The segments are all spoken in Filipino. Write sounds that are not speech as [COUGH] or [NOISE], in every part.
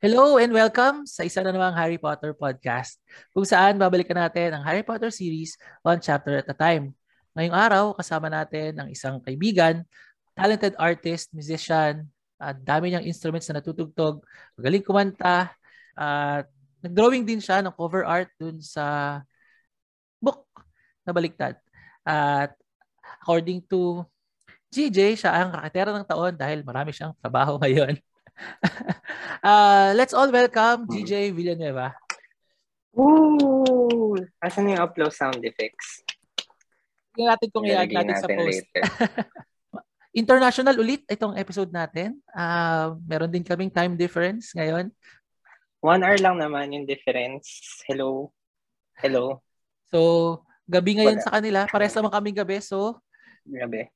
Hello and welcome sa isa na namang Harry Potter podcast kung saan babalikan natin ang Harry Potter series one chapter at a time. Ngayong araw, kasama natin ang isang kaibigan, talented artist, musician, at dami niyang instruments na natutugtog, magaling kumanta, at nag-drawing din siya ng cover art dun sa book na baliktad. At according to GJ, siya ang kakatera ng taon dahil marami siyang trabaho [LAUGHS] ngayon. [LAUGHS] uh, let's all welcome DJ Villanueva. Woo! Asan yung upload sound effects? Tingnan natin kung i-add natin, natin sa post. [LAUGHS] International ulit itong episode natin. Uh, meron din kaming time difference ngayon. One hour lang naman yung difference. Hello. Hello. So, gabi ngayon Wala. sa kanila. Parehas naman kaming gabi. So, gabi.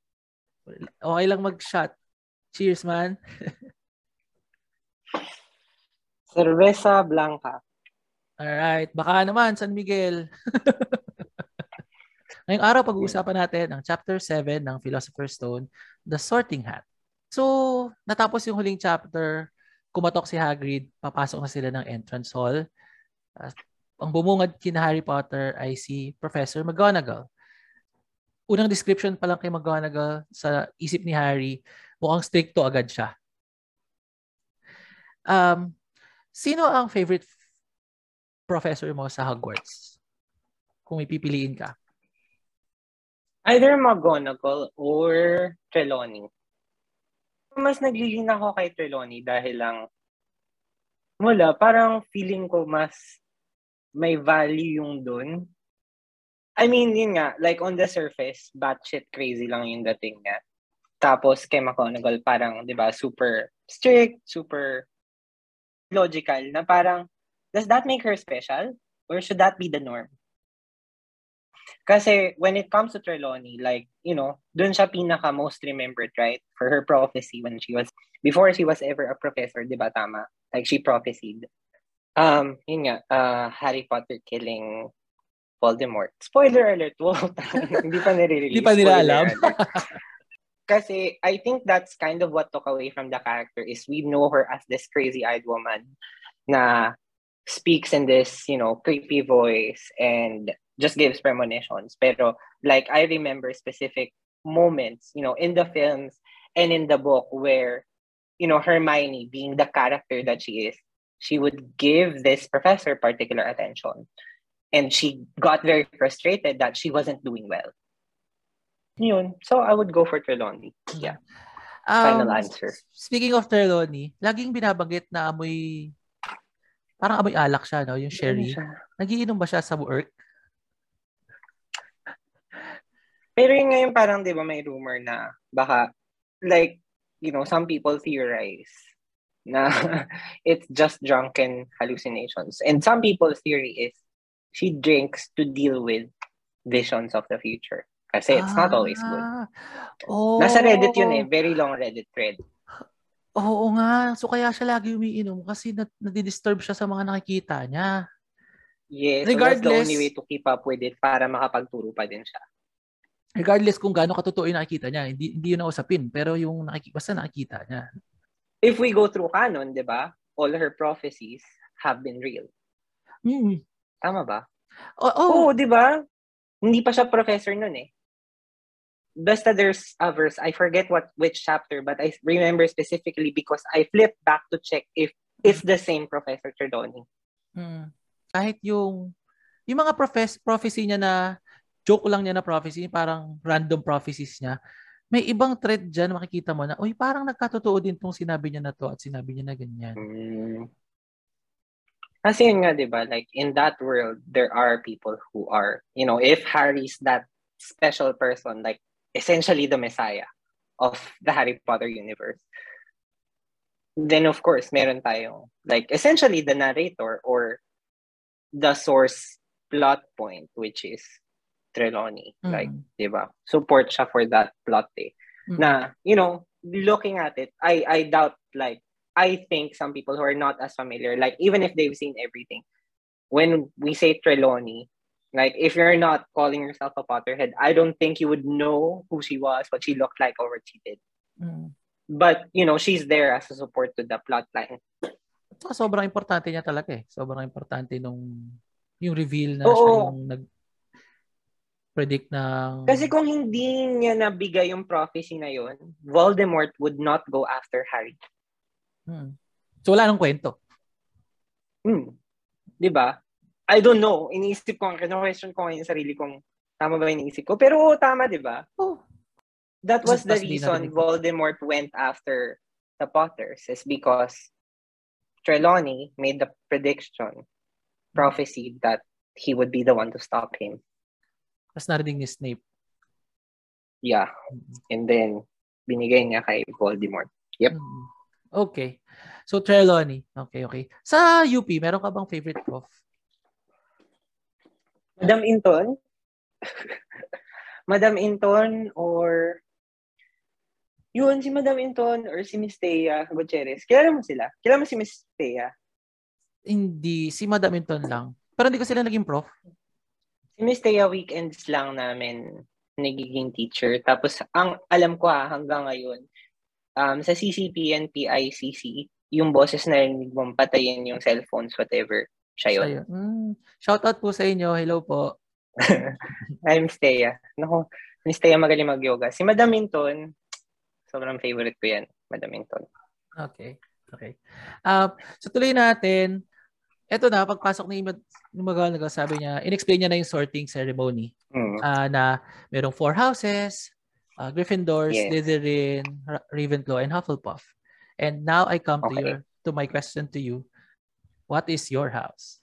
Okay lang mag-shot. Cheers, man. [LAUGHS] Cerveza Blanca. Alright. Baka naman, San Miguel. [LAUGHS] Ngayong araw, pag-uusapan natin ang Chapter 7 ng Philosopher's Stone, The Sorting Hat. So, natapos yung huling chapter, kumatok si Hagrid, papasok na sila ng entrance hall. Uh, ang bumungad kina Harry Potter ay si Professor McGonagall. Unang description pa lang kay McGonagall sa isip ni Harry, mukhang stricto agad siya. Um, sino ang favorite professor mo sa Hogwarts? Kung ipipiliin ka. Either McGonagall or Trelawney. Mas naglilin ako kay Trelawney dahil lang mula, parang feeling ko mas may value yung dun. I mean, yun nga, like on the surface, batshit crazy lang yung dating niya. Tapos kay McGonagall, parang, di ba, super strict, super logical na parang, does that make her special? Or should that be the norm? Kasi when it comes to Trelawney, like, you know, dun siya pinaka most remembered, right? For her prophecy when she was, before she was ever a professor, di ba tama? Like, she prophesied. Um, yun nga, uh, Harry Potter killing Voldemort. Spoiler alert, wow, [LAUGHS] hindi pa nire-release. Hindi pa nila alam. [LAUGHS] Kasi I think that's kind of what took away from the character is we know her as this crazy-eyed woman na speaks in this, you know, creepy voice and just gives premonitions. Pero like I remember specific moments, you know, in the films and in the book where, you know, Hermione being the character that she is, she would give this professor particular attention. And she got very frustrated that she wasn't doing well. Yun. So, I would go for Trelawney. Yeah. Final um, answer. Speaking of Trelawney, laging binabanggit na amoy, parang amoy alak siya, no? Yung sherry. Nagiinom ba siya sa work? Pero yun ngayon parang, di ba, may rumor na baka, like, you know, some people theorize na [LAUGHS] it's just drunken hallucinations. And some people's theory is she drinks to deal with visions of the future. Kasi it's ah, not always good. Oh. Nasa Reddit yun eh. Very long Reddit thread. Oo nga. So kaya siya lagi umiinom kasi nad- nadidisturb siya sa mga nakikita niya. Yes. Regardless, so that's the only way to keep up with it para makapagturo pa din siya. Regardless kung gaano katotoo yung nakikita niya, hindi, hindi yun usapin. Pero yung nakikita, basta nakikita niya. If we go through canon, di ba? All her prophecies have been real. Mm. Tama ba? Oo, oh, oh. oh, di ba? Hindi pa siya professor nun eh basta there's a verse I forget what which chapter but I remember specifically because I flipped back to check if it's the same Professor Trelawney. Hmm. Kahit yung yung mga profess prophecy niya na joke lang niya na prophecy, parang random prophecies niya. May ibang thread diyan makikita mo na, uy, parang nagkatotoo din tong sinabi niya na to at sinabi niya na ganyan. Hmm. Kasi yun nga, di ba? Like, in that world, there are people who are, you know, if Harry's that special person, like, essentially the Messiah of the Harry Potter universe. Then of course, meron tayong like essentially the narrator or the source plot point which is Trelawney. Mm. Like, 'di ba? Support siya for that plot eh. Mm. Na, you know, looking at it, I I doubt like I think some people who are not as familiar, like even if they've seen everything, when we say Trelawney, Like, if you're not calling yourself a Potterhead, I don't think you would know who she was, what she looked like, or what she did. Mm. But, you know, she's there as a support to the plot line. At sobrang importante niya talaga eh. Sobrang importante nung yung reveal na Oo. siya yung nag predict ng Kasi kung hindi niya nabigay yung prophecy na yun, Voldemort would not go after Harry. Hmm. So wala nang kwento. Hmm. 'Di ba? I don't know. Iniisip ko, kino-question ko ngayon sarili kong tama ba yung iniisip ko. Pero oo, tama, 'di ba? Oh. That was the reason. Voldemort went after the Potters is because Trelawney made the prediction, prophecy that he would be the one to stop him. Tapos narinig ni Snape. Yeah. And then, binigay niya kay Voldemort. Yep. Mm. Okay. So Trelawney. Okay, okay. Sa UP, meron ka bang favorite prof? Madam Inton? Madam Inton or yun, si Madam Inton or si Miss Thea Gutierrez. Kilala mo sila? Kilala mo si Miss Thea? Hindi, si Madam Inton lang. Pero hindi ko sila naging prof. Si Miss Thea weekends lang namin nagiging teacher. Tapos, ang alam ko ha, hanggang ngayon, um, sa CCP and PICC, yung boses na rinig mong patayin yung cellphones, whatever. Siya yun. Sa'yo. Mm. Shout out po sa inyo. Hello po. Hi, Miss Thea. Naku, Miss Thea magaling mag-yoga. Si Madam Minton, sobrang favorite ko yan, Madam Minton. Okay. Okay. Uh, so tuloy natin. Eto na, pagpasok ni Imad, yung magawa sabi niya, inexplain niya na yung sorting ceremony. Mm. ah, na merong four houses, uh, Gryffindor, Yes. Slytherin, Ra- Ravenclaw, and Hufflepuff. And now I come to Okay. your to my question to you. What is your house?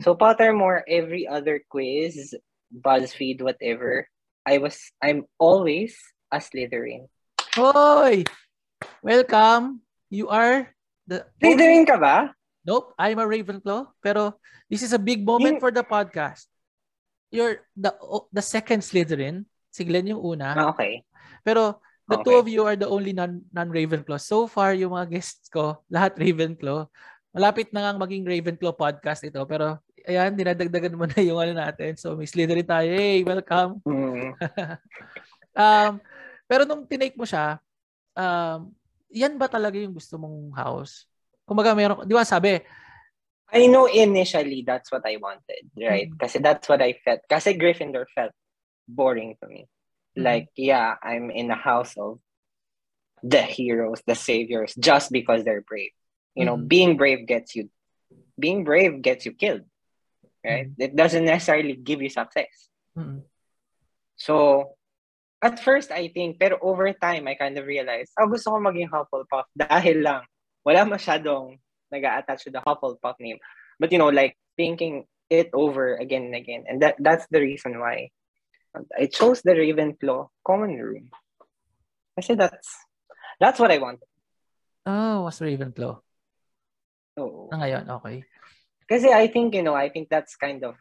So Pottermore, every other quiz, BuzzFeed, whatever, I was, I'm always a Slytherin. Hoy! Welcome. You are the Slytherin ka ba? Nope, I'm a Ravenclaw. Pero this is a big moment Yung- for the podcast. You're the the second Slytherin. Si Glenn yung una. Ah, okay. Pero the two Okay. of you are the only non, non-Ravenclaw. So far, yung mga guests ko, lahat Ravenclaw. Malapit na nga maging Ravenclaw podcast ito. Pero ayan, dinadagdagan mo na yung ano natin. So may Slytherin tayo. Hey, welcome. Mm. [LAUGHS] Um, pero nung tinake mo siya, um, yan ba talaga yung gusto mong house? Kumaga meron, di ba sabi, I know initially that's what I wanted, right? Mm. Kasi that's what I felt. Kasi Gryffindor felt boring to me. Mm. Like, yeah, I'm in a house of the heroes, the saviors, just because they're brave. You know, Mhm. being brave gets you, being brave gets you killed, right? It doesn't necessarily give you success. mm, So, at first, I think, pero over time, I kind of realized, oh, gusto ko maging Hufflepuff [LAUGHS] dahil lang wala masyadong nag-attach to the Hufflepuff name. But, you know, like, thinking it over again and again. And that that's the reason why I chose the Ravenclaw common room. I said that's, that's what I wanted. oh, was Ravenclaw. So, Na ngayon, okay. kasi I think, you know, I think that's kind of,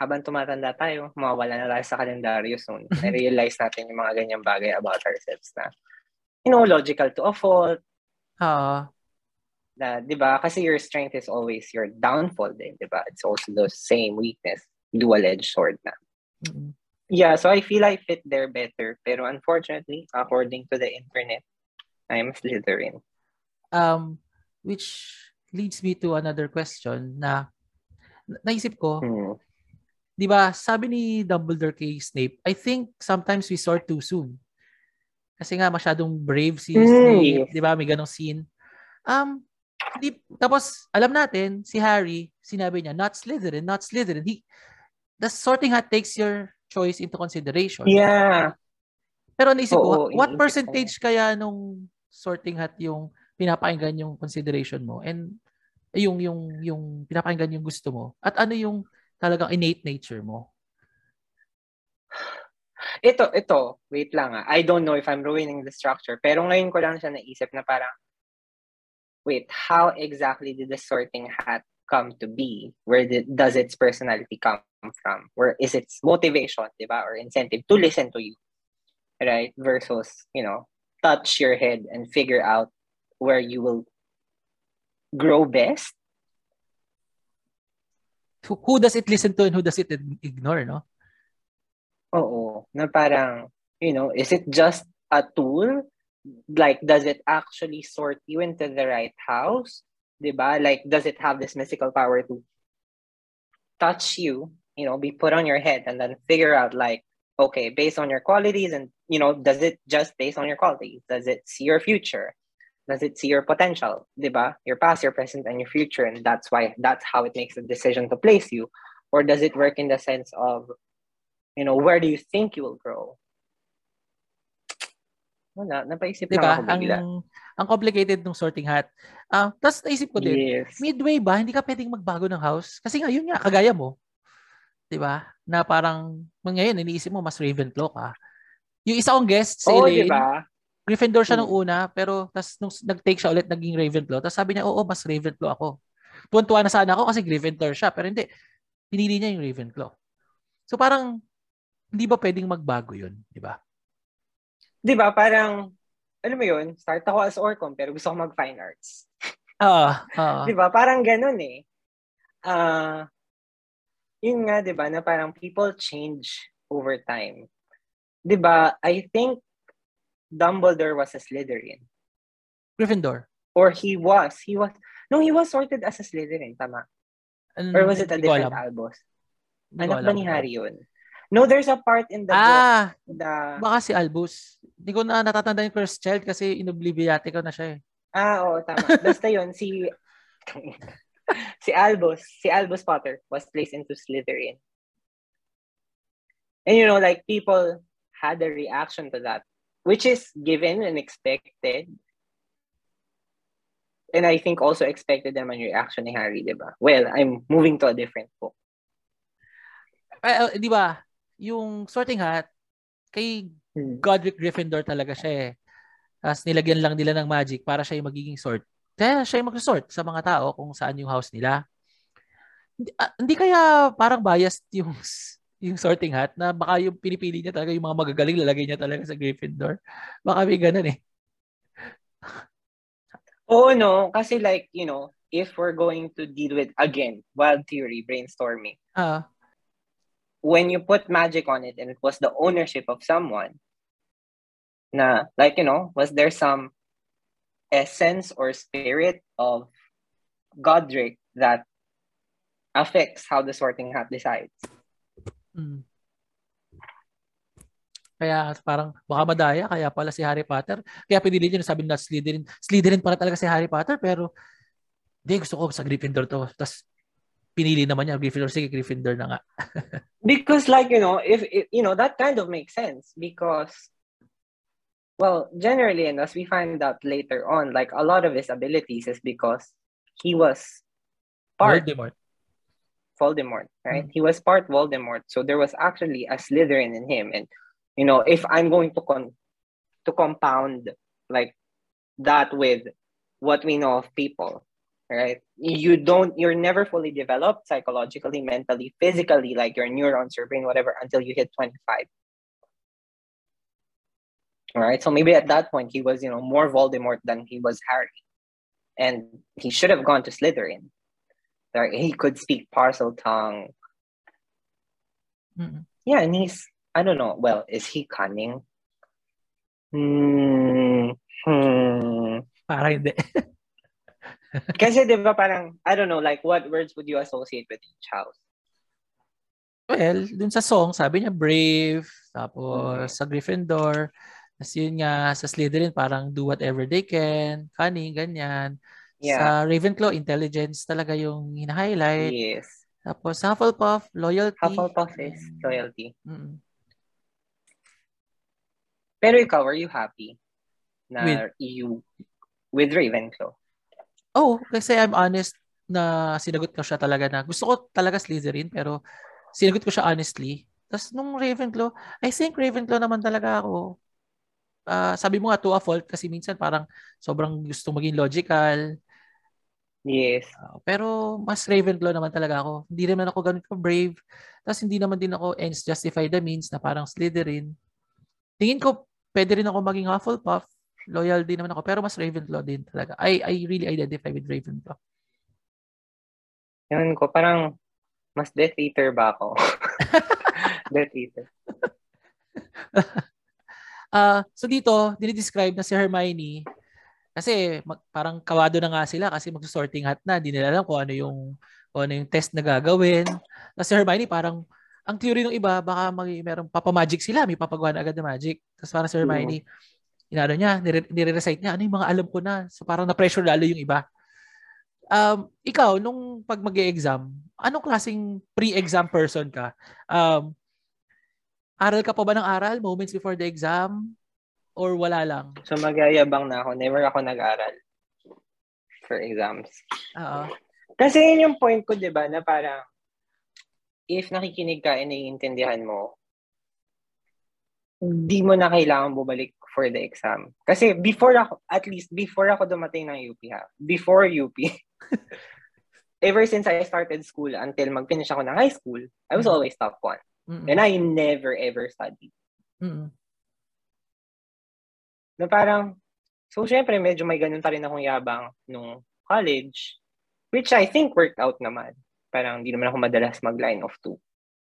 habang tumatanda tayo, mawawala na tayo sa kalendaryo soon. [LAUGHS] I-realize natin yung mga ganyang bagay about ourselves na, you know, logical to a fault, Ah, na, di ba? Kasi your strength is always your downfall din, di ba? It's also the same weakness, dual-edged sword na. mm, Yeah, so I feel I fit there better. Pero unfortunately, according to the internet, I'm Slytherin. um, which leads me to another question na na- naisip ko, Hmm. di ba, sabi ni Dumbledore kay Snape, I think sometimes we sort too soon. Kasi nga masyadong brave si Mm, Snape, di ba, may ganong scene. Um, di, tapos, alam natin, si Harry, sinabi niya, not Slytherin, not Slytherin. He, the sorting hat takes your choice into consideration. Yeah. Pero naisip ko, Oo, what iniisip ko percentage kaya nung sorting hat yung pinapakinggan yung consideration mo and eh, yung yung yung pinapakinggan yung gusto mo at ano yung talagang innate nature mo? Ito, ito, wait lang ah. I don't know if I'm ruining the structure. Pero ngayon ko lang siya naisip na parang, wait, how exactly did the sorting hat come to be? Where did, does its personality come from? Where is its motivation, di ba? Or incentive to listen to you, right? Versus, you know, touch your head and figure out where you will grow best. Who, who does it listen to and who does it ignore, no? Oo. Na parang, you know, is it just a tool? Like, does it actually sort you into the right house? Diba? Like, does it have this mystical power to touch you, you know, be put on your head and then figure out like, okay, based on your qualities and, you know, does it just based on your qualities? Does it see your future? Does it see your potential? Diba? Your past, your present, and your future. And that's why, that's how it makes a decision to place you. Or does it work in the sense of, you know, where do you think you will grow? Wala, napaisip diba? lang ako bigla. Ang, ang complicated ng sorting hat. Uh, Tapos naisip ko din, Yes. midway ba, hindi ka pwedeng magbago ng house? Kasi nga, yun nga, kagaya mo. 'Di ba? Na parang, ngayon, iniisip mo, mas Ravenclaw ka. Yung isa kong guest, si Oo, Elaine, diba? Gryffindor siya nung Hmm. una, pero tas nung nag-take siya ulit, naging Ravenclaw. Tapos sabi niya, oo, mas Ravenclaw ako. Tuwan-tuwa na sana ako kasi Gryffindor siya, pero hindi. Pinili niya yung Ravenclaw. So parang, hindi ba pwedeng magbago yun? Di ba? Di ba, parang, alam mo yun, start ako as Orcom, pero gusto ko mag-fine arts. [LAUGHS] Ah, ah. Di ba? Parang ganun eh. Ah, yun nga, di ba, na parang people change over time. Di ba, I think Dumbledore was a Slytherin. Gryffindor. Or he was. He was. No, he was sorted as a Slytherin, tama. Ano, Or was it a different. Albus? Anak ba ni Harry yun? No, there's a part in the book Ah, na... baka si Albus. Hindi ko na natatanda yung first child kasi inobliviate ko na siya eh. Ah, oo, tama. [LAUGHS] Basta yun, si... [LAUGHS] si Albus, si Albus Potter was placed into Slytherin. And you know, like people had a reaction to that, which is given and expected. And I think also expected naman yung reaction ni Harry, di ba? Well, I'm moving to a different book. Eh, di ba? Yung sorting hat, kay Hmm. Godric Gryffindor talaga siya eh. Tapos nilagyan lang nila ng magic para siya yung magiging sort. Kaya siya yung mag-sort sa mga tao kung saan yung house nila. Hindi, ah, hindi kaya parang biased yung yung sorting hat na baka yung pinipili niya talaga yung mga magagaling lalagay niya talaga sa Gryffindor. Baka may ganun eh. Oo, no? Kasi like, you know, if we're going to deal with, again, wild theory, brainstorming, Ah, when you put magic on it and it was the ownership of someone, na, like, you know, was there some essence or spirit of Godric that affects how the sorting hat decides? Mm. Kaya parang baka madaya kaya pala si Harry Potter. Kaya pinili niya sabi na Slytherin. Slytherin pala talaga si Harry Potter pero hindi gusto ko sa Gryffindor to. Tapos pinili naman niya Gryffindor. Sige, Gryffindor na nga. [LAUGHS] Because, like, you know, if, if you know, that kind of makes sense because, well, generally, and as we find out later on, like, a lot of his abilities is because he was part Voldemort. Voldemort, right? Mm. He was part Voldemort, so there was actually a Slytherin in him. And you know, if I'm going to con to compound like that with what we know of people, right? You don't, you're never fully developed psychologically, mentally, physically, like your neurons, your brain, whatever, until you hit 25. All right. So maybe at that point he was, you know, more Voldemort than he was Harry, and he should have gone to Slytherin. Like he could speak parcel tongue. Mm-mm. Yeah, and he's I don't know. Well, is he cunning? Hmm. hmm. Para hindi. [LAUGHS] Kasi di ba parang, I don't know, like what words would you associate with each house? well, dun sa song, sabi niya brave, tapos sa Gryffindor, tapos yun nga, sa Slytherin, parang do whatever they can, cunning, ganyan. Yeah. Sa Ravenclaw, intelligence talaga yung hina-highlight. Yes. Tapos sa Hufflepuff, loyalty. Hufflepuff is loyalty. Mm. Pero ikaw, are you happy na With? you with Ravenclaw? Oh, kasi I'm honest na sinagot ko siya talaga na gusto ko talaga Slytherin pero sinagot ko siya honestly. Tapos nung Ravenclaw, I think Ravenclaw naman talaga ako. Ah, sabi mo nga to a fault kasi minsan parang sobrang gusto maging logical. Yes. Ah, pero mas Ravenclaw naman talaga ako. Hindi naman ako ganun ka brave. Tapos hindi naman din ako ends justify the means na parang Slytherin. Tingin ko pwede rin ako maging Hufflepuff. Loyal din naman ako. Pero mas Ravenclaw din talaga. I, I really identify with Ravenclaw. Yun ko, parang mas Death Eater ba ako? [LAUGHS] Death Eater. Ah, so dito, dinidescribe na si Hermione Kasi mag, parang kawado na nga sila kasi magso-sorting hat na. Hindi nila alam kung ano yung kung ano yung test na gagawin. Tapos si Hermione parang ang theory ng iba baka may merong papamagic sila, may papagawa na agad na magic. Tapos parang si Hermione, inano niya, nire-recite niya, ano yung mga alam ko na. So parang na-pressure lalo yung iba. Um, ikaw, nung pag mag exam anong klaseng pre-exam person ka? Um, aral ka pa ba ng aral moments before the exam? Or wala lang? So magyayabang na ako. Never ako nag-aral for exams. Oo. Kasi yun yung point ko, di ba, na parang if nakikinig ka and naiintindihan mo, hindi mo na kailangan bumalik for the exam. Kasi before ako, at least before ako dumating ng UP ha, before UP, [LAUGHS] ever since I started school until mag-finish ako ng high school, I was mm-hmm. always top one. Mm-hmm. And I never ever studied. Mm-hmm. Na parang, so syempre medyo may ganun pa rin akong yabang nung college, which I think worked out naman. Parang hindi naman ako madalas mag-line of two.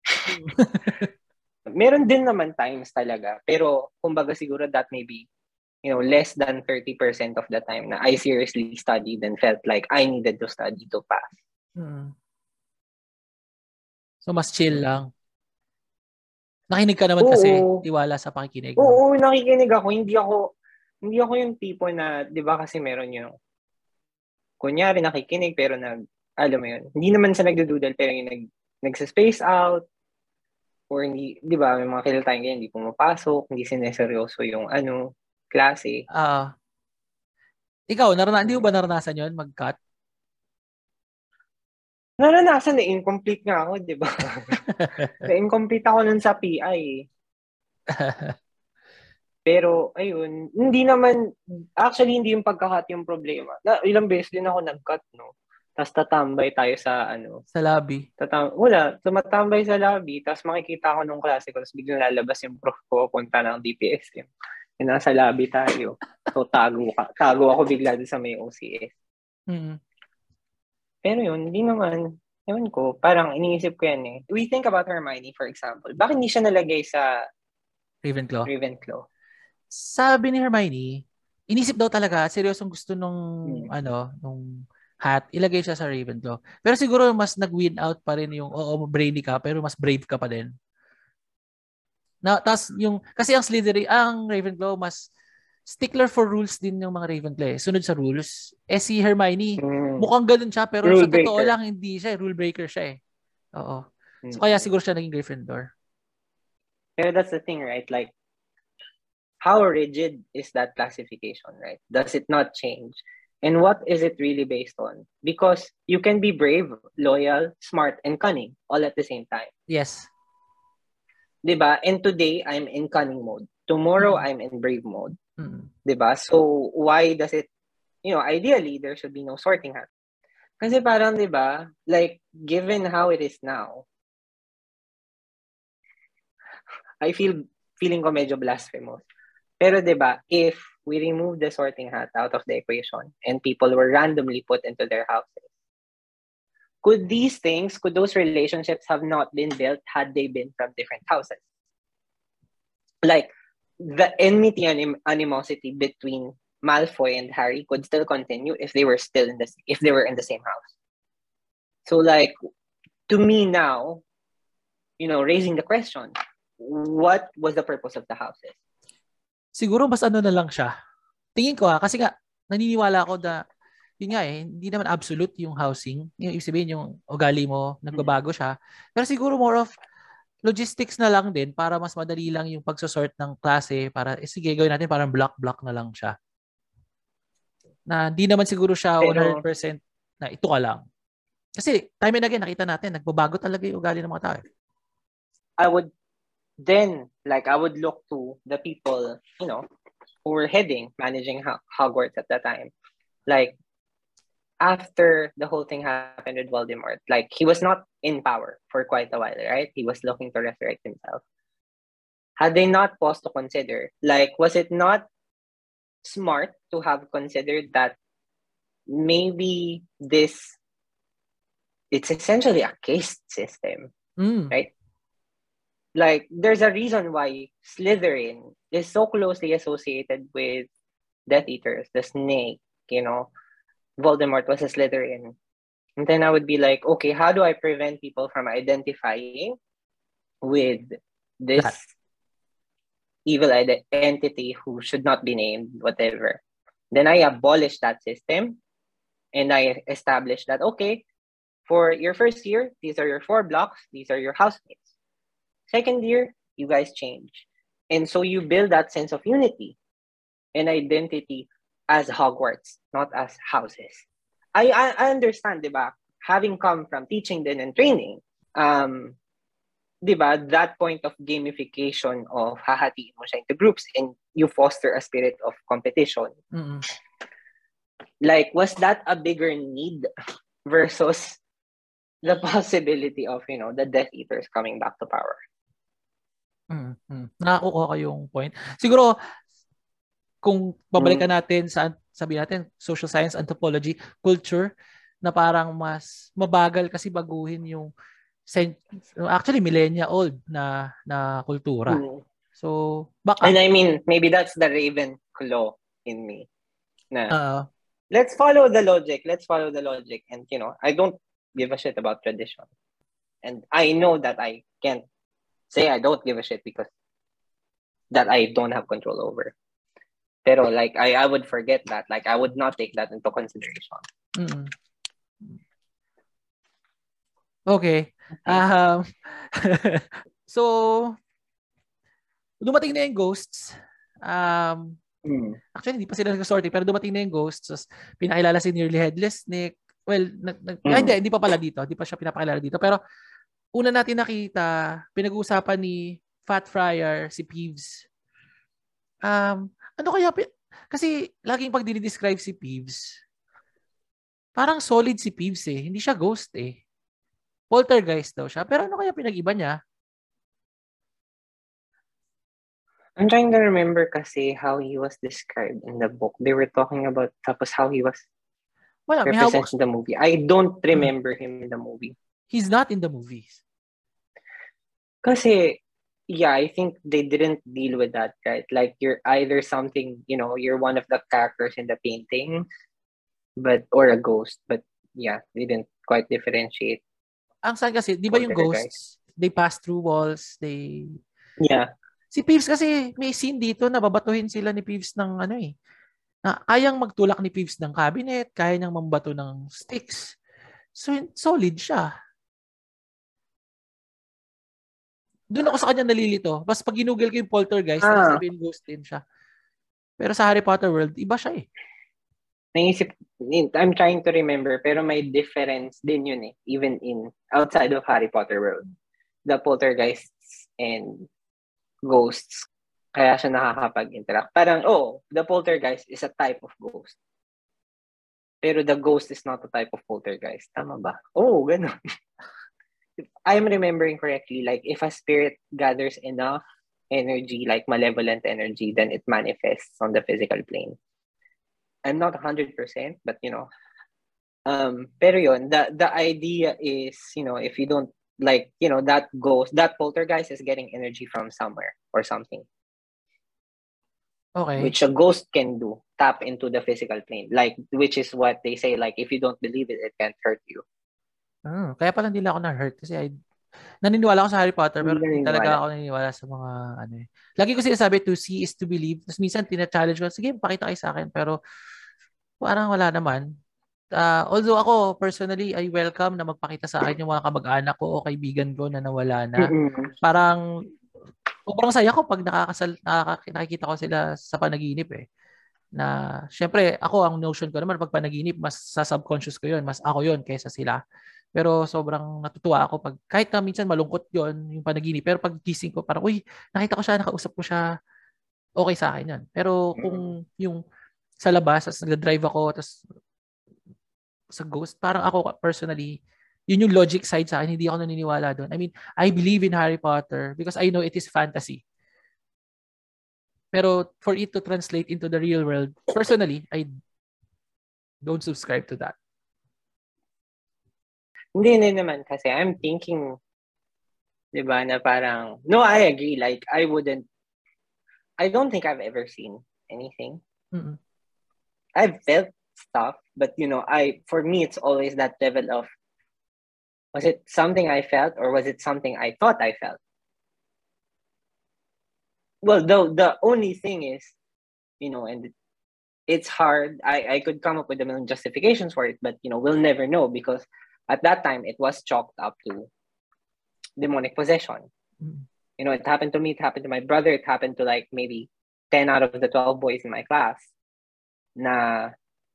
[LAUGHS] Meron din naman times talaga, pero kumbaga siguro that may be you know, less than 30% of the time na I seriously studied and felt like I needed to study to pass. Hmm. So, mas chill lang. Nakinig ka naman Oo. kasi, tiwala sa pakikinig. Oo, no? nakikinig ako. Hindi ako, hindi ako yung tipo na, di ba kasi meron yung, kunyari nakikinig pero nag, alam mo yun, hindi naman sa nagdududal pero yung nag, nagsa-space out, or hindi, di ba, may mga kilala tayong ganyan, hindi pumapasok, hindi sineseryoso yung ano, klase. Ah. Uh, ikaw, narana, hindi mo ba naranasan yon mag-cut? Naranasan na incomplete nga ako, di ba? [LAUGHS] incomplete ako nun sa PI. Pero, ayun, hindi naman, actually, hindi yung pagkakat yung problema. Na, ilang beses din ako nag-cut, no? Tapos tatambay tayo sa, ano? Sa lobby? Tatam wala, tumatambay sa lobby, tapos makikita ko nung klase ko, tapos biglang lalabas yung prof ko, punta ng DPS. Yung, nasa lobby tayo. So, tago, ka, tago ako bigla sa may OCS. Mm-hmm. Pero yun, hindi naman, ewan ko, parang iniisip ko yan eh. We think about Hermione, for example. Bakit hindi siya nalagay sa Ravenclaw? Ravenclaw. Sabi ni Hermione, inisip daw talaga, seryosong gusto nung, hmm. ano, nung hat, ilagay siya sa Ravenclaw. Pero siguro mas nag-win out pa rin yung, oo, brainy ka, pero mas brave ka pa din. Na, tas yung, kasi ang Slytherin, ang Ravenclaw, mas, stickler for rules din yung mga Ravenclaw. Eh. Sunod sa rules. Eh si Hermione, mm. mukhang ganun siya pero rule sa totoo breaker. lang hindi siya. Rule breaker siya eh. Oo. Mm. So kaya siguro siya naging Gryffindor. Pero that's the thing, right? Like, how rigid is that classification, right? Does it not change? And what is it really based on? Because you can be brave, loyal, smart, and cunning all at the same time. Yes. Diba? And today, I'm in cunning mode. Tomorrow, mm. I'm in brave mode. Mm. ba? So why does it you know, ideally there should be no sorting hat. Kasi parang 'di ba, like given how it is now, I feel feeling ko medyo blasphemous. Pero 'di ba, if we remove the sorting hat out of the equation and people were randomly put into their houses, could these things, could those relationships have not been built had they been from different houses? Like, the enmity and animosity between Malfoy and Harry could still continue if they were still in the if they were in the same house. So like to me now, you know, raising the question, what was the purpose of the houses? Siguro mas ano na lang siya. Tingin ko ah, kasi nga naniniwala ako na yun nga eh, hindi naman absolute yung housing. Yung ibig sabihin yung ugali mo, nagbabago siya. Pero siguro more of logistics na lang din para mas madali lang yung pagsosort ng klase para eh, sige gawin natin parang block-block na lang siya. Na hindi naman siguro siya Pero, 100% na ito ka lang. Kasi time and again nakita natin nagbabago talaga yung ugali ng mga tao. Eh. I would then like I would look to the people, you know, who were heading managing Hogwarts at that time. Like after the whole thing happened with Voldemort, like he was not in power for quite a while, right? He was looking to resurrect himself. Had they not paused to consider, like, was it not smart to have considered that maybe this it's essentially a caste system, mm. right? Like, there's a reason why Slytherin is so closely associated with Death Eaters, the Snake, you know, Voldemort was a Slytherin. And then I would be like, okay, how do I prevent people from identifying with this that. evil entity who should not be named, whatever? Then I abolish that system and I establish that, okay, for your first year, these are your four blocks, these are your housemates. Second year, you guys change. And so you build that sense of unity and identity as Hogwarts, not as houses. I, I, I understand, diba? Having come from teaching then and training, um, diba, that point of gamification of hahatiin mo siya into groups and you foster a spirit of competition. Mm-hmm. Like, was that a bigger need versus the [LAUGHS] possibility of, you know, the Death Eaters coming back to power? Mm-hmm. Nakakuha ko yung point. Siguro, kung babalikan mm. natin sa sabi natin social science, anthropology, culture na parang mas mabagal kasi baguhin yung actually millennia old na na kultura. Mm. So, baka And I mean, maybe that's the Ravenclaw in me. Na uh, let's follow the logic. Let's follow the logic and you know, I don't give a shit about tradition. And I know that I can't say I don't give a shit because that I don't have control over. Pero like I I would forget that. Like I would not take that into consideration. Mm. Okay. Um, [LAUGHS] so dumating na yung ghosts. Um, mm. Actually, hindi pa sila nag-sorty, pero dumating na yung ghosts. So, pinakilala si Nearly Headless Nick. Well, nag, nag, mm. hindi, hindi pa pala dito. Hindi pa siya pinapakilala dito. Pero una natin nakita, pinag-uusapan ni Fat Fryer, si Peeves. Um, ano kaya, kasi laging pag dinidescribe si Peeves, parang solid si Peeves eh. Hindi siya ghost eh. Poltergeist daw siya. Pero ano kaya pinag-iba niya? I'm trying to remember kasi how he was described in the book. They were talking about tapos how he was Wala, represented in the movie. I don't remember him in the movie. He's not in the movies. Kasi yeah, I think they didn't deal with that, right? Like you're either something, you know, you're one of the characters in the painting, but or a ghost. But yeah, they didn't quite differentiate. Ang saan kasi, di ba yung ghosts, they pass through walls, they... Yeah. Si Peeves kasi, may scene dito na babatuhin sila ni Peeves ng ano eh, na kayang magtulak ni Peeves ng cabinet, kaya niyang mambato ng sticks. So, solid siya. Doon ako sa kanya nalilito. Basta pag ginugol ko yung poltergeist, ah. sabihin ghost din siya. Pero sa Harry Potter world, iba siya eh. Naisip, I'm trying to remember, pero may difference din yun eh, even in, outside of Harry Potter world. The poltergeists and ghosts, kaya siya nakakapag-interact. Parang, oh, the poltergeist is a type of ghost. Pero the ghost is not a type of poltergeist. Tama ba? Oh, ganun. [LAUGHS] if I'm remembering correctly, like if a spirit gathers enough energy, like malevolent energy, then it manifests on the physical plane. I'm not 100%, but you know, um, pero yun, the, the idea is, you know, if you don't like, you know, that ghost, that poltergeist is getting energy from somewhere or something. Okay. Which a ghost can do, tap into the physical plane. Like, which is what they say, like, if you don't believe it, it can't hurt you. Oh, kaya pala hindi lang ako na-hurt kasi I, naniniwala ako sa Harry Potter pero hindi talaga ako naniniwala sa mga ano eh. Lagi ko sinasabi to see is to believe. Tapos minsan tina-challenge ko, sige, pakita kayo sa akin. Pero parang wala naman. Uh, although ako personally I welcome na magpakita sa akin yung mga kamag-anak ko o kaibigan ko na nawala na. Mm-hmm. Parang sobrang saya ko pag nakakasal nakakita ko sila sa panaginip eh na syempre ako ang notion ko naman pag panaginip mas sa subconscious ko yon mas ako yon kaysa sila pero sobrang natutuwa ako pag kahit na minsan malungkot yon yung panaginip. Pero pag gising ko parang, uy, nakita ko siya, nakausap ko siya, okay sa akin yan. Pero kung mm. yung sa labas, tapos nagda-drive ako, tapos sa ghost, parang ako personally, yun yung logic side sa akin, hindi ako naniniwala doon. I mean, I believe in Harry Potter because I know it is fantasy. Pero for it to translate into the real world, personally, I don't subscribe to that. Hindi, hindi naman kasi I'm thinking, di ba, na parang, no, I agree. Like, I wouldn't, I don't think I've ever seen anything. Mm-mm. I've felt stuff, but you know, I for me it's always that level of was it something I felt or was it something I thought I felt? Well, the the only thing is, you know, and it's hard. I, I could come up with a million justifications for it, but you know, we'll never know because at that time it was chalked up to demonic possession. Mm-hmm. You know, it happened to me, it happened to my brother, it happened to like maybe 10 out of the 12 boys in my class. Na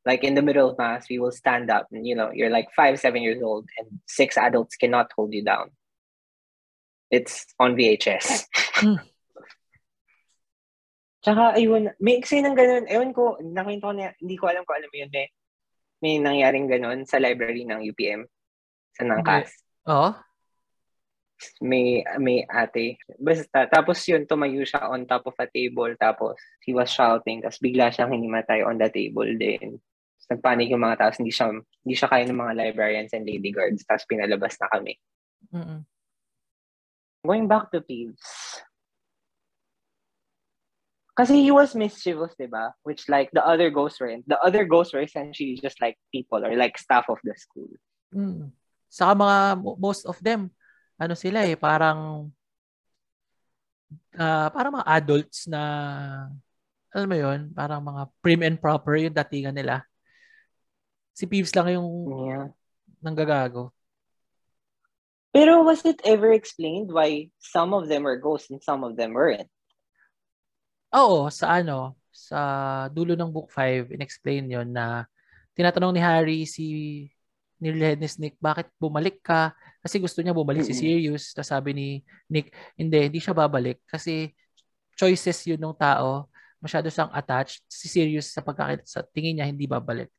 like in the middle of mass, we will stand up and you know, you're like five, seven years old and six adults cannot hold you down. It's on VHS. [LAUGHS] Mm. Tsaka, ayun, may kasi ng ganun, ewan ko, nakita ko na, hindi ko alam ko alam mo yun, may, may nangyaring ganun sa library ng UPM, sa Nangkas. Oo. Oh. May, may ate. Basta, tapos yun, tumayo siya on top of a table, tapos he was shouting, tapos bigla siyang hinimatay on the table din. Tapos nagpanik yung mga tapos hindi siya, hindi siya kaya ng mga librarians and lady guards, tapos pinalabas na kami. Mm-mm. Going back to Peeves, Kasi he was mischievous, di ba? Which like the other ghosts were The other ghosts were essentially just like people or like staff of the school. Mm. Saka mga, most of them, ano sila eh, parang, uh, parang mga adults na, alam mo yun, parang mga prim and proper yung datingan nila. Si Peeves lang yung yeah. nanggagago. Pero was it ever explained why some of them were ghosts and some of them weren't? Oo, sa ano, sa dulo ng book 5, inexplain yon na tinatanong ni Harry si nilhead ni Nick, bakit bumalik ka? Kasi gusto niya bumalik mm-hmm. si Sirius. Tapos sabi ni Nick, hindi, hindi siya babalik. Kasi choices yun ng tao. Masyado siyang attached. Si Sirius sa pagkakita sa tingin niya, hindi babalik.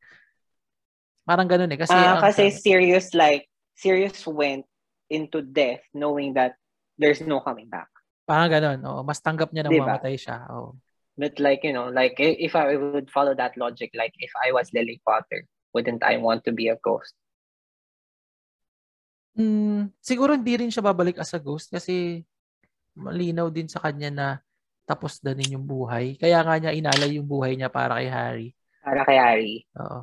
Parang ganun eh. Kasi, uh, kasi ang, Sirius like, Sirius went into death knowing that there's no coming back. Parang ganun. Oh, mas tanggap niya na diba? mamatay siya. Oh. But like, you know, like if I would follow that logic, like if I was Lily Potter, wouldn't I want to be a ghost? Mm, siguro hindi rin siya babalik as a ghost kasi malinaw din sa kanya na tapos na din yung buhay. Kaya nga niya inalay yung buhay niya para kay Harry. Para kay Harry. Oo.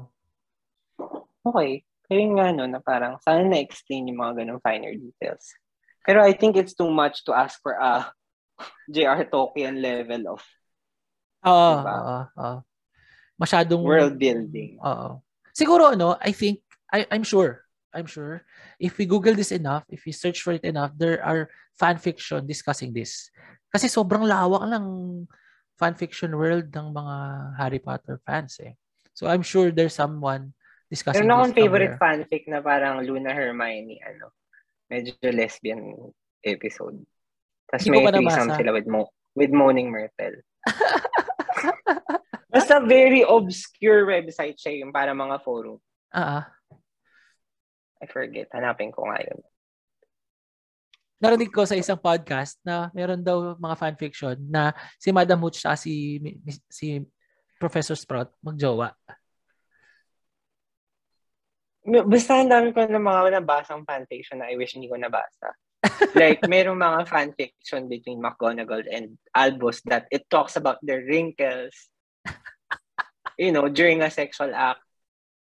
Okay. Kaya nga no, na parang sana na-explain yung mga ganong finer details. Pero I think it's too much to ask for a [LAUGHS] J.R. Tolkien level of Oo, diba? oo, oo. Masyadong world building. Oo. Siguro ano, I think I I'm sure. I'm sure if we Google this enough, if we search for it enough, there are fan fiction discussing this. Kasi sobrang lawak ng fan fiction world ng mga Harry Potter fans eh. So I'm sure there's someone discussing Meron akong favorite fanfic na parang Luna Hermione ano medyo lesbian episode. Tapos may threesome sila with, Mo with Moaning Myrtle. [LAUGHS] Basta very obscure website siya yung para mga forum. Ah. Uh-huh. I forget. Hanapin ko nga yun. Narinig ko sa isang podcast na meron daw mga fanfiction na si Madam Hooch at si, si Professor Sprout magjowa. Basta ang dami ko ng mga nabasang fanfiction na I wish hindi ko nabasa. [LAUGHS] like, merong mga fanfiction between McGonagall and Albus that it talks about their wrinkles, you know, during a sexual act.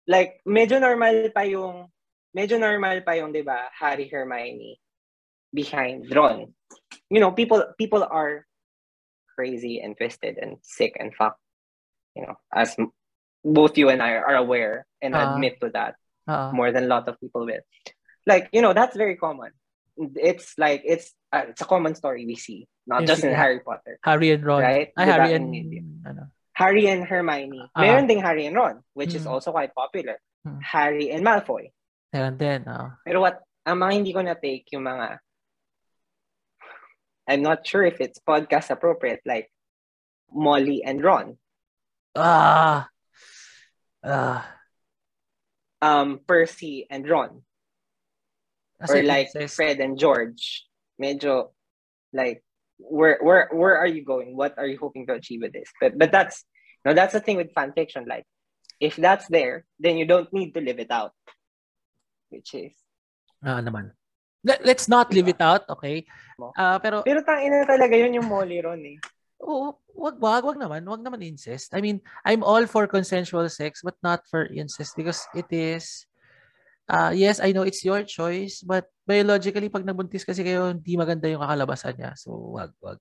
Like, medyo normal pa yung, medyo normal pa yung, di ba, Harry Hermione behind Ron. You know, people people are crazy and twisted and sick and fucked. You know, as both you and I are aware and uh, admit to that uh-huh. more than a lot of people will. Like, you know, that's very common. It's like, it's uh, it's a common story we see, not just in Harry Potter. Harry and Ron. Right? Ay, Harry and, ano? Harry and Hermione. Uh-huh. Meron ding Harry and Ron, which mm. is also quite popular. Mm. Harry and Malfoy. Meron din, uh. Pero what, ang mga hindi ko na-take yung mga, I'm not sure if it's podcast appropriate, like Molly and Ron. Ah. Ah um, Percy and Ron. As or like says, Fred and George. Medyo like where where where are you going? What are you hoping to achieve with this? But but that's no that's the thing with fan fiction. Like if that's there, then you don't need to live it out. Which is Ah, uh, naman. Let, let's not live it out, okay? Uh, pero Pero tangina talaga yun yung Molly Ron eh. Oo, wag wag wag naman, wag naman incest. I mean, I'm all for consensual sex but not for incest because it is uh, yes, I know it's your choice but biologically pag nabuntis kasi kayo hindi maganda yung kakalabasan niya. So wag wag.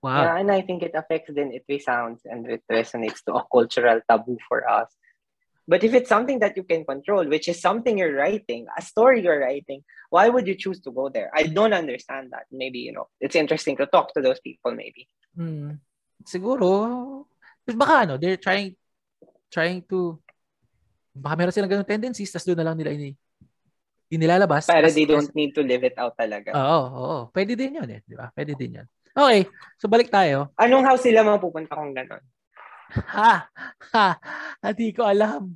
Wow. Yeah, and I think it affects then it resounds and it resonates to a cultural taboo for us. But if it's something that you can control, which is something you're writing, a story you're writing, why would you choose to go there? I don't understand that. Maybe, you know, it's interesting to talk to those people maybe. Hmm. Siguro, baka ano, they're trying trying to baka meron silang ganung tendencies tapos doon na lang nila ini inilalabas. Para they don't need to live it out talaga. Oo, oo. Pwede din yun eh. Di ba? Pwede din yun. Okay. So, balik tayo. Anong house sila mapupunta kung gano'n? Ha! Ha! Hindi ko alam.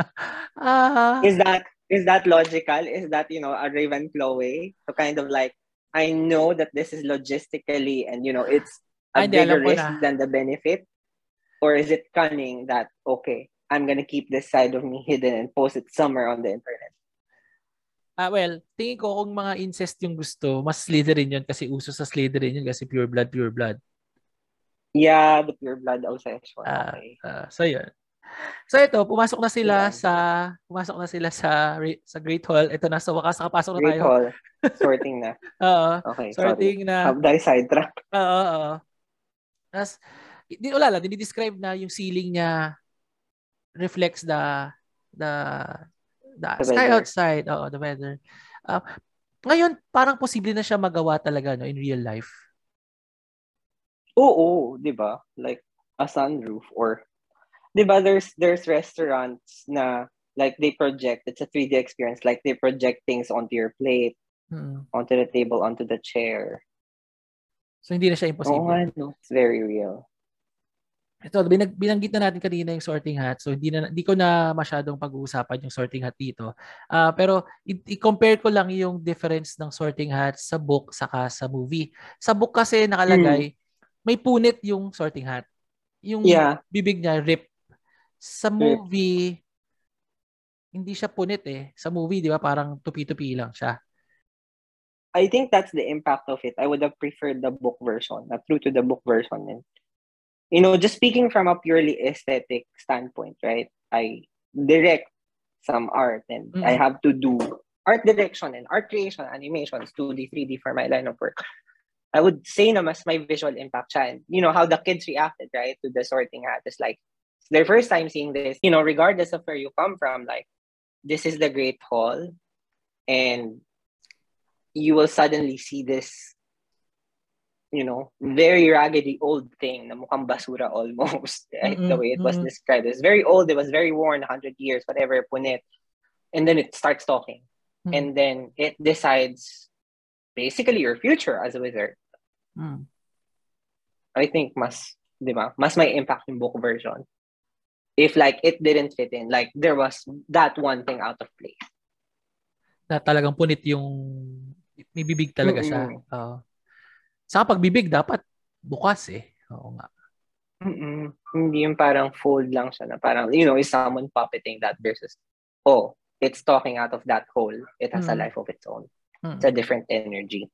[LAUGHS] ah. Is that is that logical? Is that, you know, a Ravenclaw way to kind of like, I know that this is logistically and, you know, it's a Ay, bigger risk na. than the benefit? Or is it cunning that, okay, I'm gonna keep this side of me hidden and post it somewhere on the internet? Ah, uh, well, tingin ko kung mga incest yung gusto, mas Slytherin yun kasi uso sa Slytherin yun kasi pure blood, pure blood. Yeah, the pure blood obsession. Uh, okay. Uh, so yun. So ito, pumasok na sila yeah. sa pumasok na sila sa sa Great Hall. Ito na sa wakas nakapasok na Great tayo. Hall. [LAUGHS] Sorting na. oo. Okay, sorting sorry. na. Have die sidetrack. [LAUGHS] Oo, oo. Tapos di wala lang, dinidescribe na yung ceiling niya reflects the the the, the sky weather. outside, oo, the weather. Uh, ngayon, parang posible na siya magawa talaga no in real life. Oo, 'di ba? Like a sunroof or 'di ba there's there's restaurants na like they project it's a 3D experience like they project things onto your plate, hmm. onto the table, onto the chair. So hindi na siya imposible. Oh, no. It's very real. Ito, binag, binanggit na natin kanina yung sorting hat. So hindi na hindi ko na masyadong pag-uusapan yung sorting hat dito. Uh, pero i-compare ko lang yung difference ng sorting hat sa book saka sa movie. Sa book kasi nakalagay mm may punit yung sorting hat. Yung yeah. bibig niya rip. Sa movie, rip. hindi siya punit eh. Sa movie, di ba, parang tupi-tupi lang siya. I think that's the impact of it. I would have preferred the book version, not true to the book version. And, you know, just speaking from a purely aesthetic standpoint, right? I direct some art and mm-hmm. I have to do art direction and art creation, animations, 2D, 3D for my line of work. I would say na mas may visual impact siya. And, you know, how the kids reacted, right, to the sorting hat is like, their first time seeing this, you know, regardless of where you come from, like, this is the Great Hall. And you will suddenly see this, you know, very raggedy old thing na mukhang basura almost, [LAUGHS] right? Mm-hmm. The way it was mm-hmm. described. It's very old, it was very worn, 100 years, whatever, punit. And then it starts talking. Mm-hmm. And then it decides basically your future as a wizard. Hmm. I think mas, di ba, mas may impact yung book version. If like it didn't fit in, like there was that one thing out of place. Na talagang punit yung may bibig talaga mm-hmm. siya. Uh, sa pagbibig dapat bukas eh. Oo nga. Mm-mm. Hindi yung parang fold lang siya na parang, you know, is someone puppeting that versus, oh, it's talking out of that hole. It has mm. a life of its own. Mm. It's a different energy.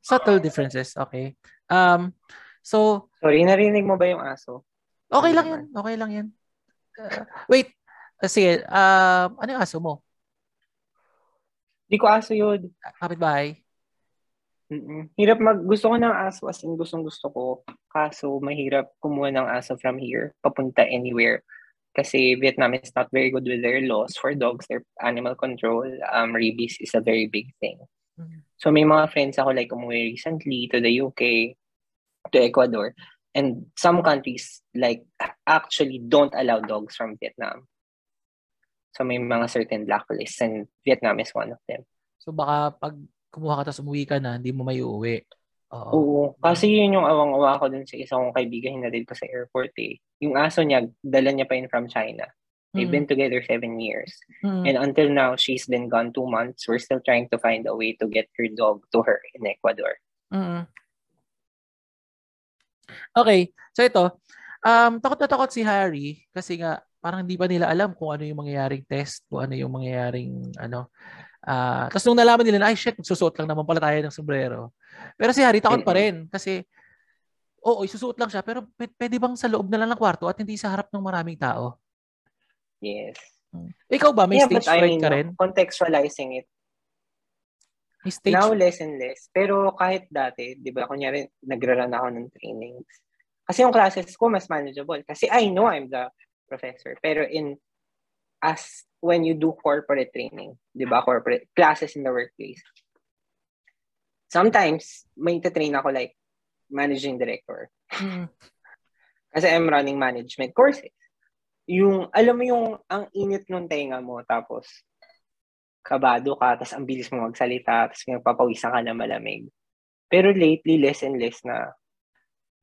Subtle differences, okay. Um, so... Sorry, narinig mo ba yung aso? Okay lang yan. Okay lang yan. Uh, wait. Uh, sige. Uh, ano yung aso mo? Hindi ko aso yun. Kapit-bahay? Mm-mm. Hirap mag... Gusto ko ng aso as in gustong gusto ko. Kaso mahirap kumuha ng aso from here. Papunta anywhere. Kasi Vietnam is not very good with their laws for dogs. Their animal control, um, rabies is a very big thing. So may mga friends ako like umuwi recently to the UK, to Ecuador, and some countries like actually don't allow dogs from Vietnam. So may mga certain blacklists and Vietnam is one of them. So baka pag kumuha ka tapos umuwi ka na, hindi mo may uuwi. Oo. Oo. Kasi yun yung awang-awa ko dun sa isang kaibigan, hinatid ko sa airport eh. Yung aso niya, dala niya pa yun from China. They've mm. been together seven years. Mm. And until now, she's been gone two months. We're still trying to find a way to get her dog to her in Ecuador. Mm. Okay. So ito, um, takot na takot si Harry kasi nga parang hindi pa nila alam kung ano yung mangyayaring test, kung ano yung mangyayaring ano, Ah, tapos nung nalaman nila na, ay shit, magsusuot lang naman pala tayo ng sombrero. Pero si Harry takot pa rin kasi oo, isusuot lang siya pero p- pwede bang sa loob na lang ng kwarto at hindi sa harap ng maraming tao? Yes. Hmm. Ikaw ba, may yeah, stage but I fright mean, ka rin? contextualizing it. May stage Now, less and less. Pero kahit dati, di ba, kunyari, nagra-run ako ng trainings. Kasi yung classes ko, mas manageable. Kasi I know I'm the professor. Pero in, as when you do corporate training, di ba, corporate classes in the workplace, sometimes, may train ako like, managing director. Mm. Kasi I'm running management courses. Yung, alam mo yung, ang init ng tenga mo, tapos, kabado ka, tapos ang bilis mo magsalita, tapos nagpapawisan ka na malamig. Pero lately, less and less na,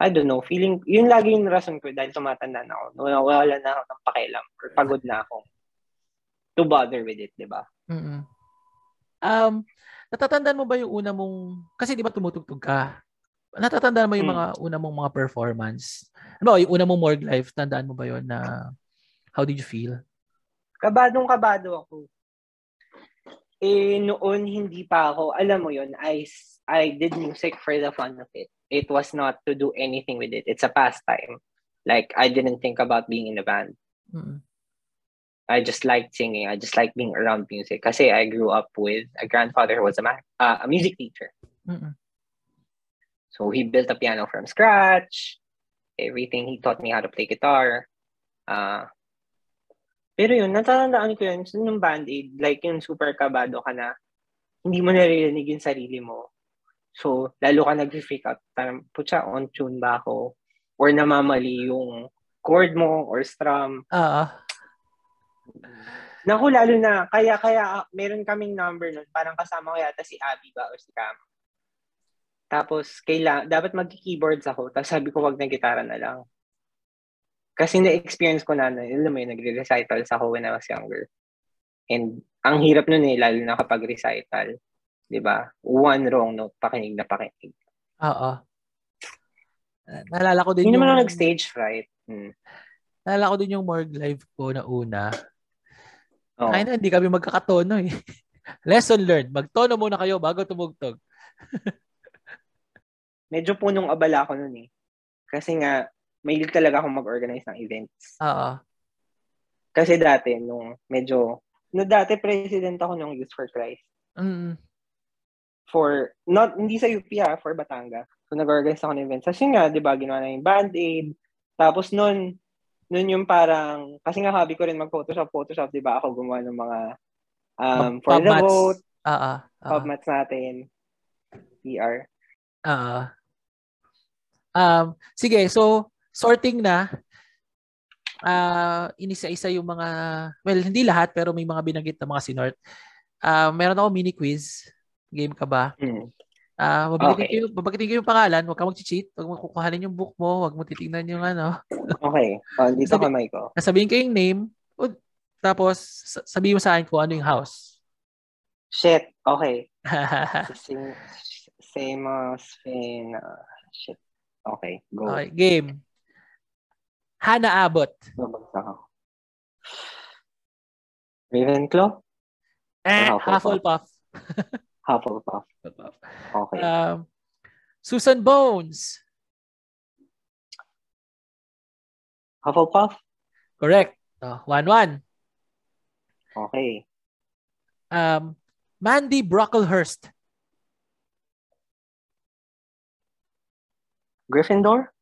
I don't know, feeling, yun lagi yung rason ko dahil tumatanda na ako. Wala, wala na ako ng pakialam or pagod na ako to bother with it, di ba? Mm-mm. Um, natatandaan mo ba yung una mong, kasi di ba tumutugtog ka? Natatandaan mo yung Hmm. mga una mong mga performance? Ano ba, yung una mong morgue life, tandaan mo ba yun na how did you feel? Kabadong kabado ako. Eh, noon hindi pa ako, alam mo yun, I, I did music for the fun of it. It was not to do anything with it. It's a pastime. Like, I didn't think about being in a band. Mm-mm. I just liked singing. I just liked being around music. Kasi I grew up with a grandfather who was a, ma- uh, a music teacher. Mm-mm. So he built a piano from scratch. Everything. He taught me how to play guitar. Uh, pero yun, natatandaan ko yun, so, nung band-aid, like yung super kabado ka na, hindi mo naririnig yung sarili mo. So, lalo ka nag-freak out. Parang, putya, on tune ba ako? Or namamali yung chord mo or strum. Ah, Naku, lalo na, kaya, kaya, ah, meron kaming number nun, parang kasama ko yata si Abby ba or si Cam. Tapos, kaila, dapat mag-keyboards ako, tapos sabi ko, wag na gitara na lang. Kasi na-experience ko na, na alam mo yun, nagre-recitals ako when I was younger. And, ang hirap nun eh, lalo na kapag recital. 'di ba One wrong note, pakinig na pakinig. oo. Naalala ko din Hindi yung, naman ako nag-stage fright. Hmm. naalala ko din yung morgue life ko na una. Oo. Kaya na, hindi kami magkakatono eh. [LAUGHS] Lesson learned. Magtono muna kayo bago tumugtog. [LAUGHS] Medyo punong abala ako nun eh. Kasi nga, mahilig talaga akong mag-organize ng events. Oo. Kasi dati, nung medyo, no dati president ako ng Youth for Christ. Mm. For, not, hindi sa UP ah, for Batangas. So, nag-organize ako ng events. Kasi nga, di ba, ginawa na yung band-aid. Tapos nun, nun yung parang, kasi nga hobby ko rin mag-photoshop, photoshop, di ba, ako gumawa ng mga, um, for the pubmats. vote, Oo. Pub mats natin, PR. Oo. Um, sige, so sorting na. Ah, inisa-isa yung mga well, hindi lahat pero may mga binanggit na mga sinort. Ah, meron ako mini quiz. Game ka ba? Hmm. Ah, babanggitin Okay. ko, babanggitin ko yung pangalan, huwag kang mag-cheat, huwag mo kukuhanin yung book mo, huwag mo titingnan yung ano. [LAUGHS] Okay. Oh, dito Sabi- kamay ko. Sabihin ko yung name, o, tapos sa- sabihin mo sa akin kung ano yung house. Shit. Okay. [LAUGHS] Sing, Samos, Fin, uh, shit. Okay, go. okay, game. Hana Abbott. Babagsak ako. Ravenclaw? Eh, Hufflepuff. [LAUGHS] Hufflepuff. Hufflepuff. Okay. Um, Susan Bones. Hufflepuff? Correct. Oh, 1-1. Okay. Um, Mandy Brocklehurst. Gryffindor?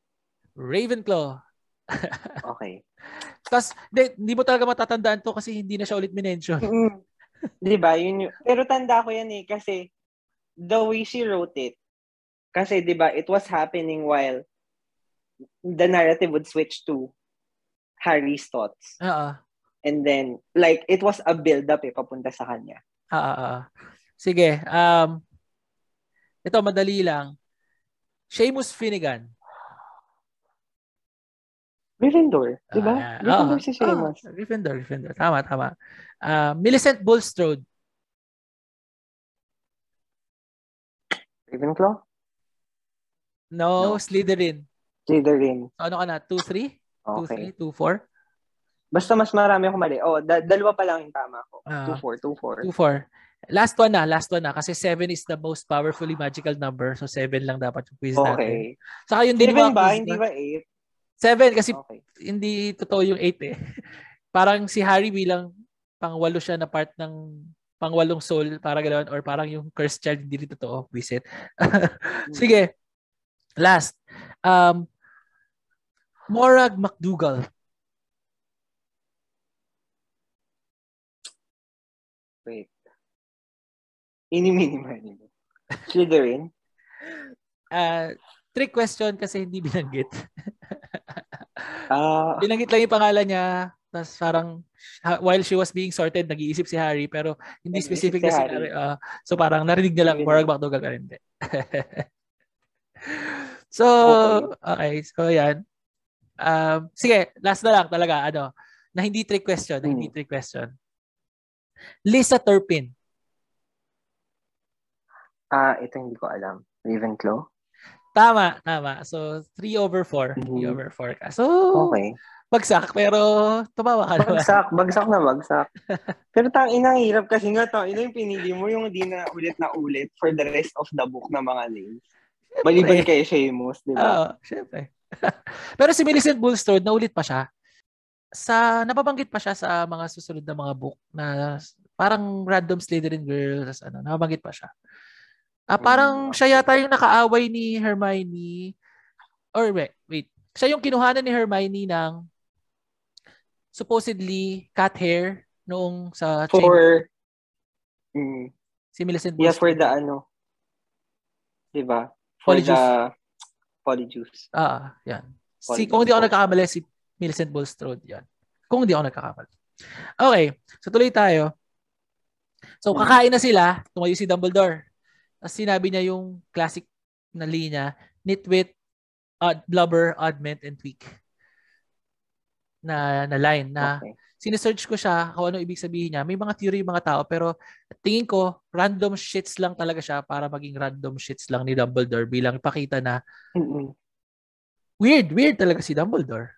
Ravenclaw. [LAUGHS] Okay. Tapos, hindi, hindi mo talaga matatandaan to kasi hindi na siya ulit minention. Di ba? Yun yung, pero tanda ko yan eh kasi the way she wrote it, kasi di ba, it was happening while the narrative would switch to Harry's thoughts. Oo. And then, like, it was a build-up eh, papunta sa kanya. Ah. Sige. Um, ito, madali lang. Seamus Finnegan. Gryffindor, di ba? Uh, Gryffindor oh, si Seamus. Oh, Gryffindor, Gryffindor. Tama, tama. Uh, Millicent Bulstrode. Ravenclaw? No, no, Slytherin. Slytherin. So, ano ka na? 2-3? 2-3? 2-4? Basta mas marami akong mali. Oh, da- dalawa pa lang yung tama ko. 2-4, 2-4. 2-4. Last one na, last one na. Kasi 7 is the most powerfully magical number. So, 7 lang dapat yung quiz natin. okay. Saka yun din ba? Hindi ba 8? Seven kasi okay. hindi totoo yung eight eh. [LAUGHS] parang si Harry bilang pangwalo siya na part ng pangwalong soul para ganoon or parang yung cursed child hindi rin totoo visit. [LAUGHS] Hmm. Sige. Last. Um, Morag McDougal. Wait. Ini-minimize Inimini Slytherin? Uh, [LAUGHS] trick question kasi hindi binanggit. [LAUGHS] Ah, binanggit lang yung pangalan niya. Tapos parang ha- while she was being sorted, nag-iisip si Harry pero hindi specific si na si Harry. Ah, so parang narinig niya lang. Morag McDougall ka rin. [LAUGHS] So, okay. So, yan. Um, sige, last na lang talaga. Ano, na hindi trick question. Na hindi Hmm. trick question. Lisa Turpin. ah, ito hindi ko alam. Ravenclaw? Tama, tama. So, 3 over 4. 3 Mhm. over 4 ka. So, Okay. bagsak pero tumawa ka naman. Bagsak, bagsak na bagsak. [LAUGHS] Pero tang ina, hirap kasi nga tang ina yung pinili mo yung di na ulit na ulit for the rest of the book na mga names. Maliban kay Seamus, di ba? Oo, syempre. [LAUGHS] pero si Millicent Bulstrode, naulit pa siya. Sa, nababanggit pa siya sa mga susunod na mga book na parang random Slytherin girl, tas ano, nababanggit pa siya. Ah, parang Mm, siya yata yung nakaaway ni Hermione or wait, wait. Siya yung kinuhanan ni Hermione ng supposedly cat hair noong sa chamber. For, mm, Si Millicent yeah, for the ano, di ba? For Polyjuice. the polyjuice. Ah, yan. Si, Polyjuice kung hindi ako nagkakamali, si Millicent Bulstrode yan. Kung hindi ako nagkakamali. Okay, so tuloy tayo. So, Hmm. kakain na sila, tumayo si Dumbledore. Tapos sinabi niya yung classic na linya, nitwit, odd, blubber, oddment, and tweak. Na, na line na Okay. sinesearch ko siya kung ano ibig sabihin niya. May mga theory yung mga tao pero tingin ko random shits lang talaga siya para maging random shits lang ni Dumbledore bilang ipakita na Mm-mm. weird, weird talaga si Dumbledore.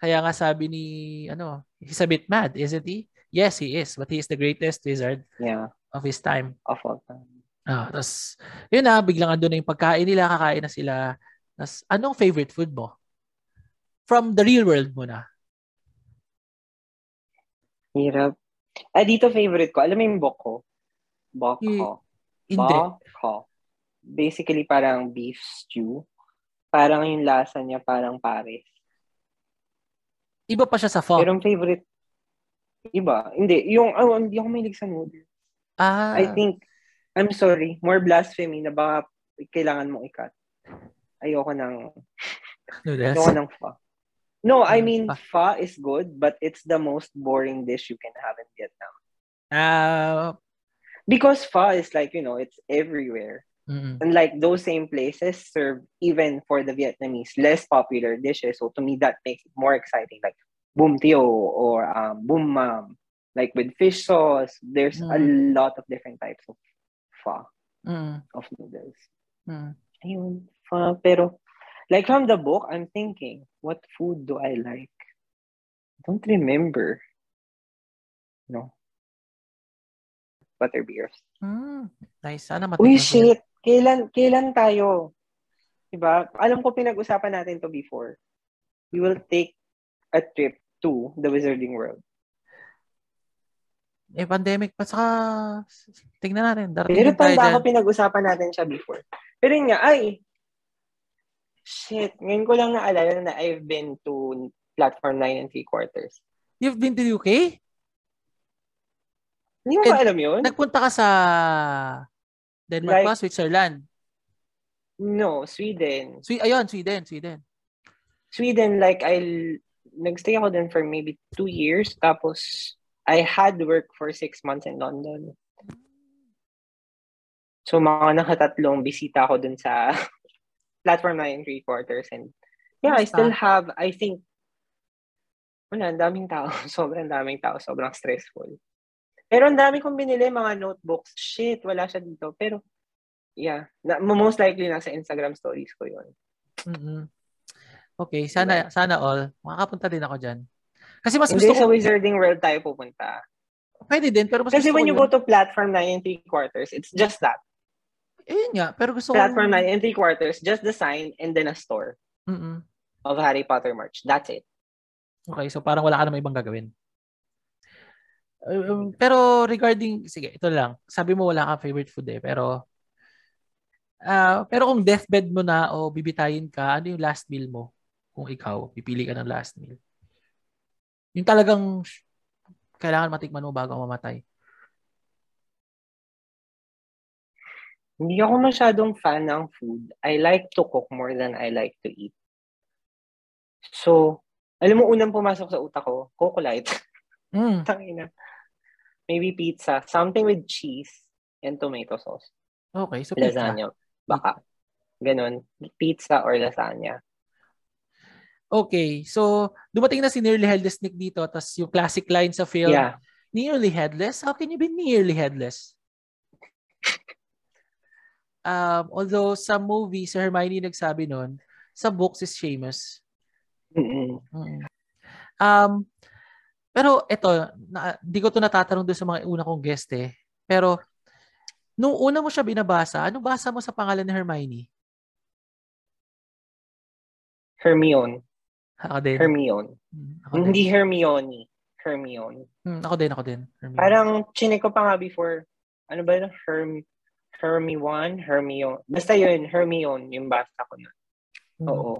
Kaya nga sabi ni, ano, he's a bit mad, isn't he? Yes, he is. But he is the greatest wizard Yeah, of his time. of all time. Ah, tapos, yun na, biglang ando na yung pagkain nila, kakain na sila. Tapos, anong favorite food mo? From the real world muna. Hirap. Ah, dito favorite ko. Alam mo yung boko? Boko. Hindi. Boko. Basically, parang beef stew. Parang yung lasa niya, parang pares. Iba pa siya sa pho. Pero favorite, iba. Hindi. Yung, oh, hindi ako mahilig sa noodles. ah, I think, I'm sorry, more blasphemy na baka kailangan mong ikat. Ayoko ng, noodles. ayoko ng pho. No, I mean, pho is good, but it's the most boring dish you can have in Vietnam. Ah, Because pho is like, you know, it's everywhere. mm, And like those same places serve even for the Vietnamese less popular dishes. So to me, that makes it more exciting. Like boom tio or um, boom mam, like with fish sauce. There's a lot of different types of pho mm, of noodles. mm. Ayun, pho. Pero like from the book, I'm thinking, what food do I like? I don't remember. No. Butterbeers. Mm, nice. Sana Uy, ko yun. shit! Kailan, kailan tayo? Diba? Alam ko pinag-usapan natin to before. We will take a trip to the Wizarding World. Eh, pandemic pa. Saka, tingnan natin. Darating Pero tanda ko dyan. pinag-usapan natin siya before. Pero yun nga, ay, shit, ngayon ko lang naalala na I've been to platform 9 and 3 quarters. You've been to UK? Hindi mo ba alam yun? Nagpunta ka sa Denmark Like- ba? Switzerland? No, Sweden. Swe- ayun, Sweden, Sweden. Sweden, like, I nagstay ako din for maybe two years. Tapos, I had work for six months in London. So, mga nakatatlong bisita ako dun sa [LAUGHS] platform na in three quarters. And yeah, I still have, I think, wala, ang daming tao. [LAUGHS] Sobrang daming tao. Sobrang stressful. Pero ang dami kong binili, mga notebooks. Shit, wala siya dito. Pero, yeah, na, most likely nasa Instagram stories ko yun. mm Okay, sana sana all. Makakapunta din ako dyan. Kasi mas gusto ko, sa Wizarding World tayo pupunta. pwede din, pero mas Kasi when you yun. go to platform 9 and 3 quarters, it's just that. Ayun nga, pero gusto ko... Platform 9 and 3 quarters, just the sign and then a store Mm-mm. of Harry Potter merch. That's it. Okay, so parang wala ka namang ibang gagawin. Um, pero regarding, sige, ito lang. Sabi mo wala ka favorite food eh, pero ah pero kung deathbed mo na o bibitayin ka, ano yung last meal mo? Kung ikaw, pipili ka ng last meal. Yung talagang kailangan matikman mo bago mamatay. Hindi ako masyadong fan ng food. I like to cook more than I like to eat. So, alam mo, unang pumasok sa utak ko, Coco Light. [LAUGHS] Mm. Tangina. Maybe pizza. Something with cheese and tomato sauce. Okay, so pizza. Lasagna. Baka. Ganon. Pizza or lasagna. Okay, so dumating na si Nearly Headless Nick dito, tapos yung classic line sa film, Yeah. nearly headless? How can you be nearly headless? um, although sa movie, si Hermione nagsabi nun, sa books is Seamus. Mm-mm. Mm. Um, pero ito, na, di ko to natatanong doon sa mga una kong guest eh. Pero, nung una mo siya binabasa, anong basa mo sa pangalan ni Hermione? Hermione. Ako din. Hermione. Mm, ako din. Hindi Hermione. Hermione. Mm, ako din, ako din. Hermione. Parang chinik ko pa nga before. Ano ba yun? Herm Hermione? Hermione. Basta yun, Hermione, yung basta ko na. Mm. Oo.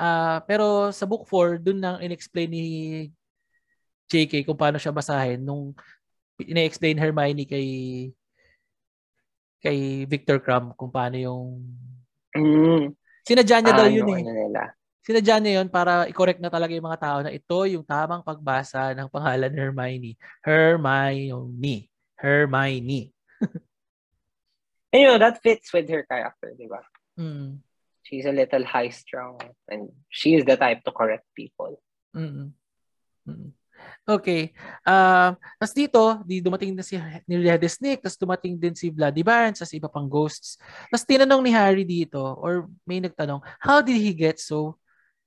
Ah, pero sa book 4, dun nang inexplain ni JK kung paano siya basahin nung ina-explain Hermione kay kay Victor Crumb kung paano yung Mm. Sinadya niya daw ano, yun eh. ano nila. Sinadya niya yun para i-correct na talaga yung mga tao na ito yung tamang pagbasa ng pangalan Hermione. Hermione. Hermione. And you know, that fits with her character, di ba? Mm. She's a little high-strung and she is the type to correct people. Mm. Mm. Okay. Um, tapos dito, di dumating na si Nileda Snake, tapos dumating din si Bloody Barnes, tapos iba pang ghosts. Tapos tinanong ni Harry dito, or may nagtanong, how did he get so,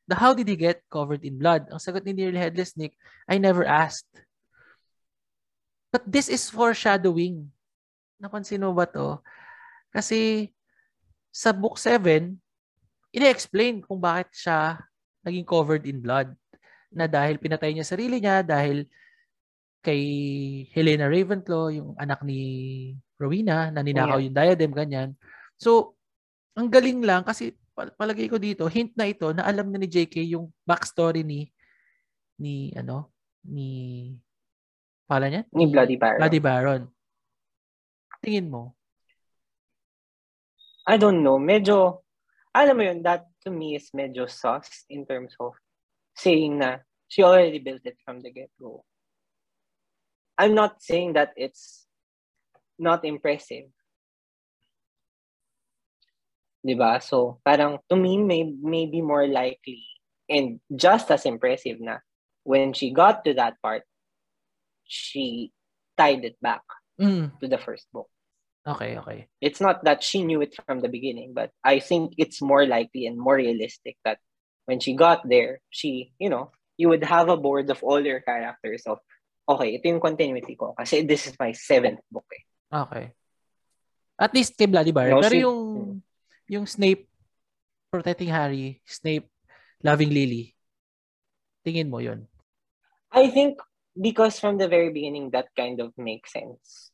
the how did he get covered in blood? Ang sagot ni Headless Nick, I never asked. But this is foreshadowing. Napansin mo ba to? Kasi sa book 7, ina-explain kung bakit siya naging covered in blood na dahil pinatay niya sarili niya dahil kay Helena Ravenclaw, yung anak ni Rowena, na ninakaw Yeah. yung diadem, ganyan. So, ang galing lang kasi pal- palagay ko dito, hint na ito na alam na ni JK yung backstory ni ni ano, ni pala niya? Ni Bloody Baron. Bloody Baron. Tingin mo? I don't know. Medyo, alam mo yun, that to me is medyo sus in terms of saying na she already built it from the get-go. I'm not saying that it's not impressive. Diba? So, parang to me, may, may be more likely and just as impressive na when she got to that part, she tied it back Mm. to the first book. Okay, okay. it's not that she knew it from the beginning, but I think it's more likely and more realistic that when she got there, she, you know, you would have a board of all your characters of, okay, ito yung continuity ko kasi this is my seventh book eh. Okay. At least kay Bloody Baron. No, Pero si- yung yung Snape protecting Harry, Snape loving Lily. Tingin mo 'yon. I think because from the very beginning, that kind of makes sense.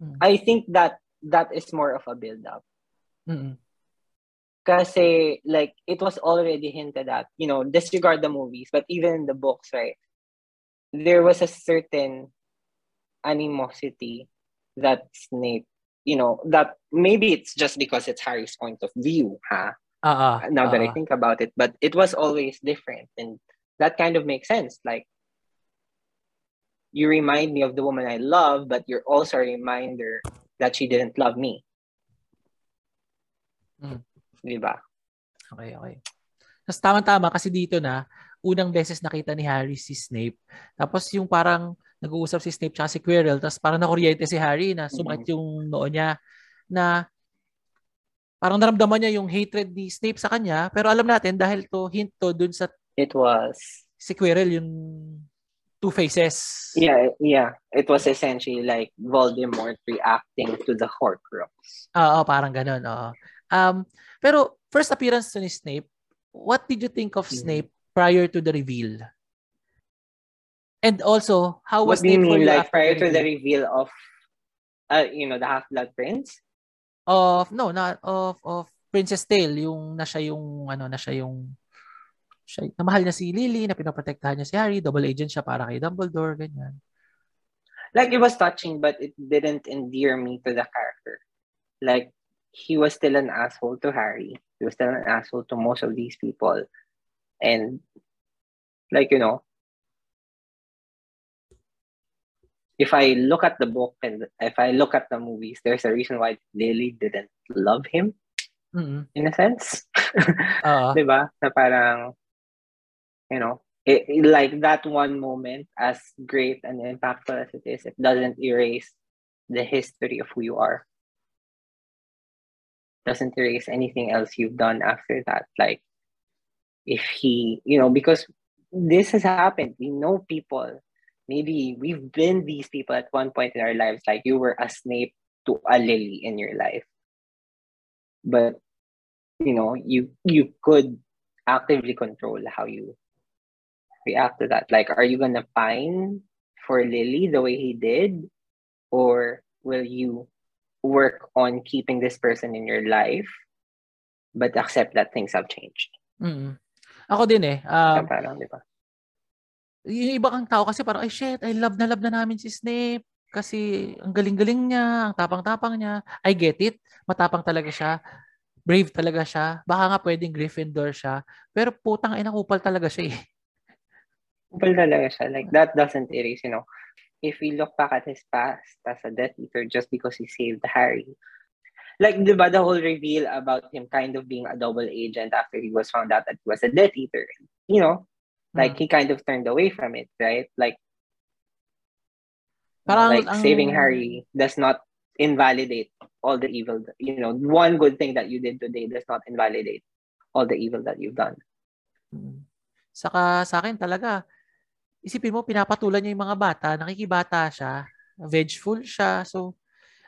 Mm. I think that that is more of a build-up. Mm. Kasi, like, it was already hinted at, you know, disregard the movies, but even in the books, right? There was a certain animosity that Snape, you know, that maybe it's just because it's Harry's point of view, huh? Ah, Now that I ah. think about it, but it was always different. And that kind of makes sense. Like, you remind me of the woman I love, but you're also a reminder that she didn't love me. Mm. Diba? Okay, okay. Tapos tama-tama kasi dito na unang beses nakita ni Harry si Snape. Tapos yung parang nag-uusap si Snape tsaka si Quirrell, tapos parang nakuryente si Harry na sumakit yung noo niya na parang naramdaman niya yung hatred ni Snape sa kanya. Pero alam natin dahil to hint to dun sa It was. si Quirrell yung two faces. Yeah, yeah. It was essentially like Voldemort reacting to the Horcrux. Oo, parang ganun. Oo. Um, pero first appearance ni Snape, what did you think of Mhm. Snape prior to the reveal? And also, how was What do you Snape mean, like prior to the reveal? of, uh, you know, the Half-Blood Prince? of no, not of of Princess Tale, yung na siya yung ano, na siya yung siya, na mahal niya si Lily, na pinoprotektahan niya si Harry, double agent siya para kay Dumbledore, ganyan. Like it was touching, but it didn't endear me to the character. Like he was still an asshole to Harry. He was still an asshole to most of these people, and like you know, if I look at the book and if I look at the movies, there's a reason why Lily didn't love him Mm. in a sense. Oo. [LAUGHS] diba? Na parang, you know, it, it- like that one moment, as great and impactful as it is, it doesn't erase the history of who you are. Doesn't erase anything else you've done after that. Like, if he, you know, because this has happened, we know people. Maybe we've been these people at one point in our lives, like you were a Snape to a Lily in your life. But you know, you you could actively control how you react to that. Like, are you gonna pine for Lily the way he did, or will you work on keeping this person in your life, but accept that things have changed? Mm. Ako din eh. Um, parang, di ba? yung iba kang tao kasi parang, ay shit, I love na love na namin si Snape. Kasi ang galing-galing niya, ang tapang-tapang niya. I get it. Matapang talaga siya. Brave talaga siya. Baka nga pwedeng Gryffindor siya. Pero putang ina kupal talaga siya eh. Kupal talaga siya. Like, that doesn't erase, you know, if we look back at his past as a Death Eater just because he saved Harry, like, di ba, the whole reveal about him kind of being a double agent after he was found out that he was a Death Eater, you know, like, Hmm. he kind of turned away from it, right? Like, Parang like ang- saving Harry does not invalidate all the evil, you know, one good thing that you did today does not invalidate all the evil that you've done. Mm. Saka sa akin talaga, isipin mo, pinapatulan niya yung mga bata, nakikibata siya, vengeful siya. So,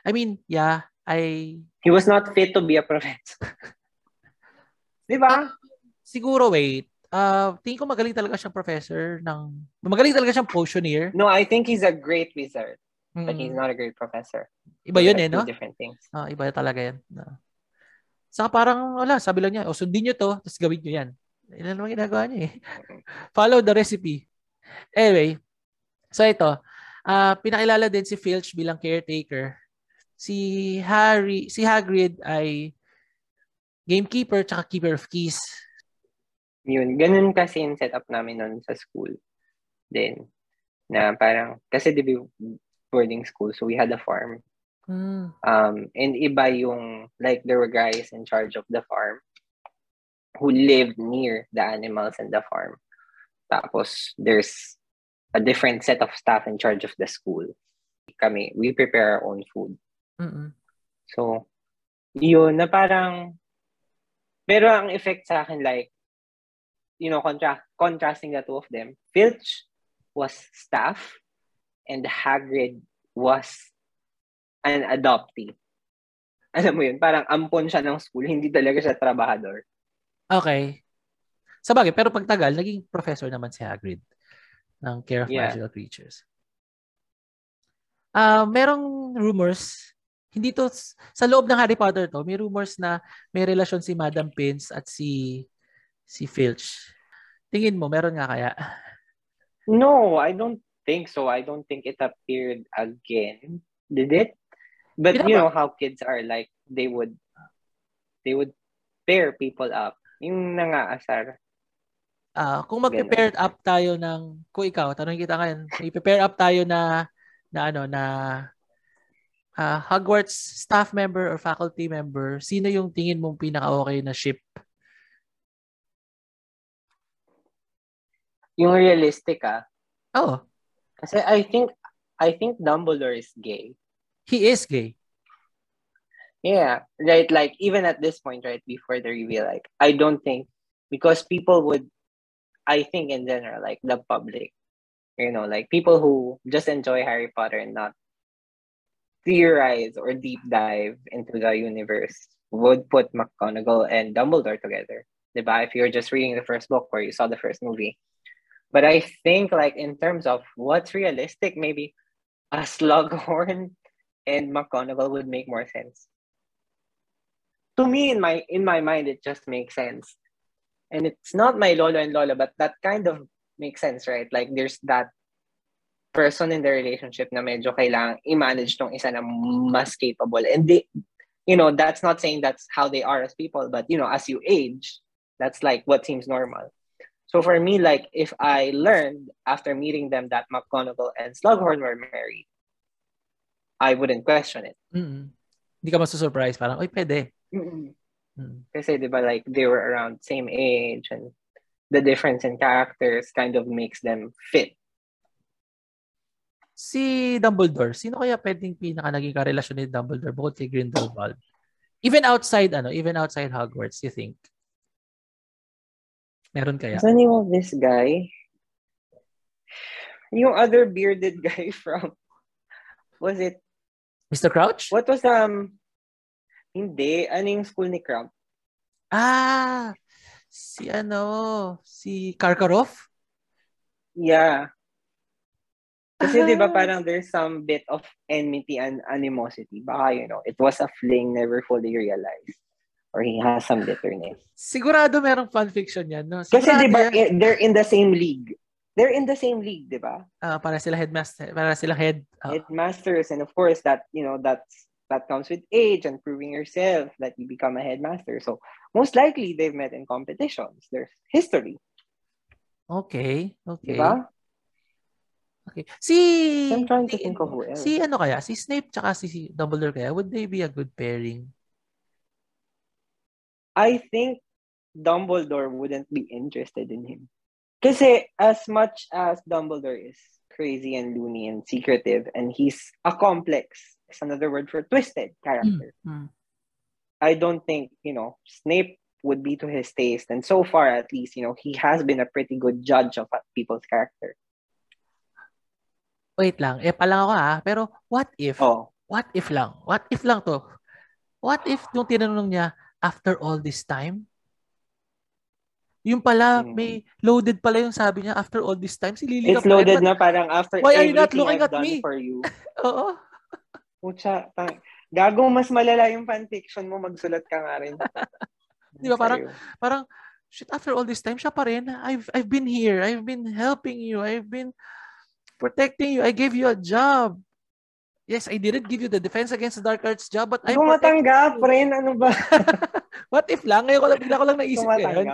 I mean, yeah, I, He was not fit to be a professor. [LAUGHS] di ba? siguro wait, uh, tingin ko magaling talaga siyang professor ng, magaling talaga siyang potioneer. No, I think he's a great wizard, but Mm. he's not a great professor. Iba yun eh, no? different things. Ah, iba talaga yan. No. Saka parang, wala, sabi lang niya, o sundin niyo to, tapos gawin niyo yan. Yan naman ginagawa niya eh. Follow the recipe. Anyway, so ito, ah pinakilala din si Filch bilang caretaker. Si Harry, si Hagrid ay gamekeeper tsaka keeper of keys. Yun, ganun kasi yung setup namin noon sa school. Then, na parang, kasi di ba boarding school, so we had a farm. Hmm. Um, and iba yung, like, there were guys in charge of the farm who lived near the animals in the farm. Tapos, there's a different set of staff in charge of the school. Kami, we prepare our own food. Mm-mm. So, yun, na parang, pero ang effect sa akin, like, you know, contra- contrasting the two of them, Filch was staff and Hagrid was an adoptee. Alam mo yun, parang ampon siya ng school, [LAUGHS] hindi talaga siya trabahador. Okay. Sa bagay, pero pagtagal, naging professor naman si Hagrid ng Care of Yeah. Magical Creatures. Ah, merong rumors, hindi to sa loob ng Harry Potter to, may rumors na may relasyon si Madam Pince at si si Filch. Tingin mo meron nga kaya? No, I don't think so. I don't think it appeared again. Did it? But you Pinapa- know how kids are like they would they would pair people up. Yung nangaasar. Ah, kung mag-prepare up tayo ng kung ikaw, tanong kita ngayon, i-prepare up tayo na na ano na ah, Hogwarts staff member or faculty member, sino yung tingin mong pinaka-okay na ship? Yung realistic ah. Oh, Kasi I think I think Dumbledore is gay. he is gay. Yeah, right. Like even at this point, right before the reveal, like I don't think because people would, I think in general, like the public, You know, like people who just enjoy Harry Potter and not theorize or deep dive into the universe would put McGonagall and Dumbledore together. Diba? If you're just reading the first book or you saw the first movie. But I think like in terms of what's realistic, maybe a Slughorn and McGonagall would make more sense. To me, in my in my mind, it just makes sense. And it's not my lolo and lola, but that kind of makes sense, right? Like there's that person in the relationship na medyo kailangan i-manage tong isa na mas capable. And they, you know, that's not saying that's how they are as people, but you know, as you age, that's like what seems normal. So for me, like if I learned after meeting them that McGonagall and Slughorn were married, I wouldn't question it. Mm-hmm. Hindi ka masusurprise. Parang, oy, pwede. Mm-hmm. Mm-hmm. Kasi, di ba, like, they were around same age and the difference in characters kind of makes them fit. Si Dumbledore, sino kaya pwedeng pinaka naging karelasyon ni Dumbledore bukod kay Grindelwald? Even outside, ano, even outside Hogwarts, you think? Meron kaya? What's the name of this guy? Yung other bearded [LAUGHS] guy from, was it? Mr. Crouch? What was, um, hindi, ano yung school ni Crouch? Ah, si ano, si Karkaroff? Yeah. Kasi ah. di ba parang there's some bit of enmity and animosity. Baka, you know, it was a fling never fully realized. Or he has some bitterness. Sigurado merong fanfiction yan, no? Sigurado Kasi di ba, yan. they're in the same league. They're in the same league, di ba? Uh, para sila headmaster, para sila head. Uh, Headmasters, and of course, that, you know, that's that comes with age and proving yourself that you become a headmaster. So most likely they've met in competitions. There's history. Okay. Okay. Diba? Okay. Si I'm trying to think of who else. Si ano kaya? Si Snape tsaka si Dumbledore kaya? Would they be a good pairing? I think Dumbledore wouldn't be interested in him. Kasi as much as Dumbledore is crazy and loony and secretive and he's a complex is another word for twisted character. Mm-hmm. I don't think, you know, Snape would be to his taste. And so far, at least, you know, he has been a pretty good judge of people's character. Wait lang. Eh, palang ako ah. Pero what if? Oh. What if lang? What if lang to? What if nung tinanong niya, after all this time? Yung pala, hmm. may loaded pala yung sabi niya after all this time. Si Lily It's loaded na parang after Why are you not looking I've at me? for you. [LAUGHS] Oo. Pucha, tang- gago mas malala yung fanfiction mo, magsulat ka nga rin. [LAUGHS] Di ba parang, parang, shit, after all this time, siya pa rin. I've, I've been here. I've been helping you. I've been protecting you. I gave you a job. Yes, I didn't give you the defense against the dark arts job, but I'm Kung matanggap ano ba? [LAUGHS] What if lang? Ngayon ko lang, bigla ko lang naisip ngayon.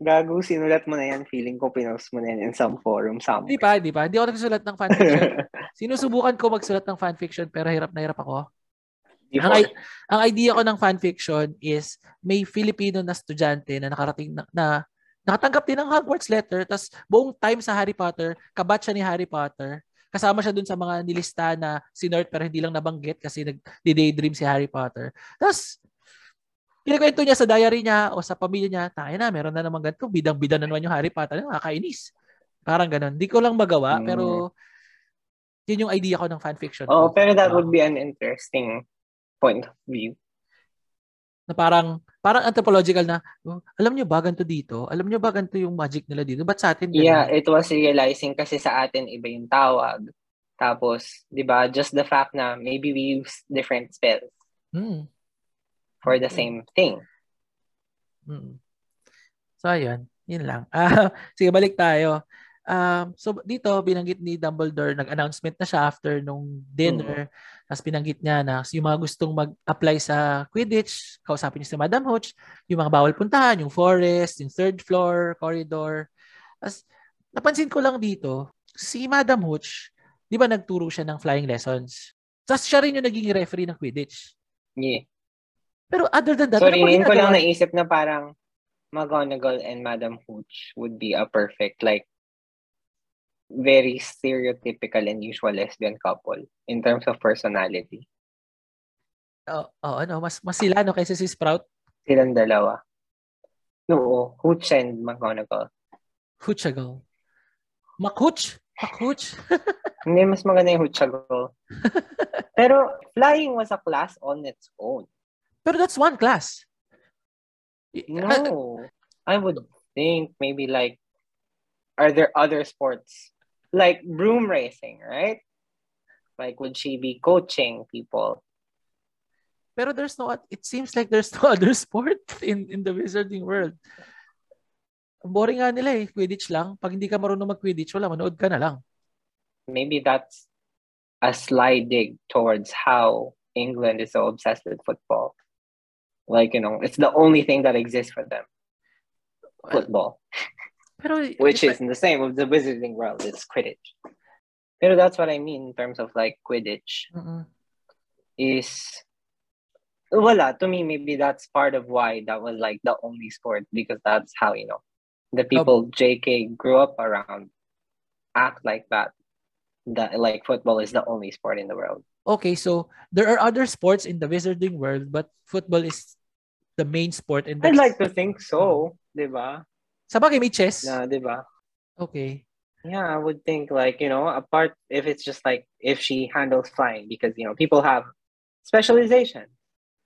Gago, sinulat mo na yan. Feeling ko pinost mo na yan in some forum somewhere. Di pa, di pa. Hindi ako nagsusulat ng fanfiction. [LAUGHS] Sinusubukan ko magsulat ng fanfiction pero hirap na hirap ako. Ang, ang idea ko ng fanfiction is may Filipino na estudyante na nakarating na, na nakatanggap din ng Hogwarts letter tapos buong time sa Harry Potter, kabat siya ni Harry Potter. Kasama siya dun sa mga nilista na sinort pero hindi lang nabanggit kasi nag-daydream si Harry Potter. Tapos Kinikwento niya sa diary niya o sa pamilya niya, tayo na, meron na naman ganito, bidang-bida na naman yung Harry Potter, nakakainis. Parang ganun. Di ko lang magawa, mm. pero yun yung idea ko ng fanfiction. Oh, pero that would be an interesting point of view. Na parang, parang anthropological na, oh, alam niyo ba ganito dito? Alam niyo ba ganito yung magic nila dito? Ba't sa atin? Ganun? Yeah, it was realizing kasi sa atin iba yung tawag. Tapos, di ba, just the fact na maybe we use different spells. Hmm for the same thing. Mm. So, ayun. Yun lang. Uh, [LAUGHS] sige, balik tayo. Um, so, dito, binanggit ni Dumbledore, nag-announcement na siya after nung dinner. Mm. Tapos binanggit niya na yung mga gustong mag-apply sa Quidditch, kausapin niya si Madam Hooch, yung mga bawal puntahan, yung forest, yung third floor, corridor. Tapos, napansin ko lang dito, si Madam Hooch, di ba nagturo siya ng flying lessons? Tapos siya rin yung naging referee ng Quidditch. Yeah. Pero other than that, Sorry, ano ko lang naisip na parang McGonagall and Madam Hooch would be a perfect, like, very stereotypical and usual lesbian couple in terms of personality. Oh, oh ano, mas mas sila no kaysa si Sprout? Silang dalawa. No, Hooch and McGonagall. Hoochagal. Makuch? Makuch? [LAUGHS] Hindi, mas maganda yung Huchago. [LAUGHS] Pero flying was a class on its own. Pero that's one class. No. I would think maybe like, are there other sports? Like broom racing, right? Like, would she be coaching people? Pero there's no, it seems like there's [LAUGHS] no other sport in, in the wizarding world. Boring nga nila eh, Quidditch lang. Pag hindi ka marunong mag-Quidditch, wala, manood ka na lang. Maybe that's a slight dig towards how England is so obsessed with football. Like, you know, it's the only thing that exists for them. Football. [LAUGHS] Pero, Which is the same with the wizarding world, it's Quidditch. Pero that's what I mean in terms of like Quidditch. Mm-mm. Is wala to me maybe that's part of why that was like the only sport because that's how you know the people JK grew up around act like that. That like football is the only sport in the world. Okay, so there are other sports in the wizarding world, but football is the main sport in the I'd like to think so, diba? Sa bagay, may chess. Na, diba? Okay. Yeah, I would think like, you know, apart if it's just like if she handles flying because, you know, people have specialization.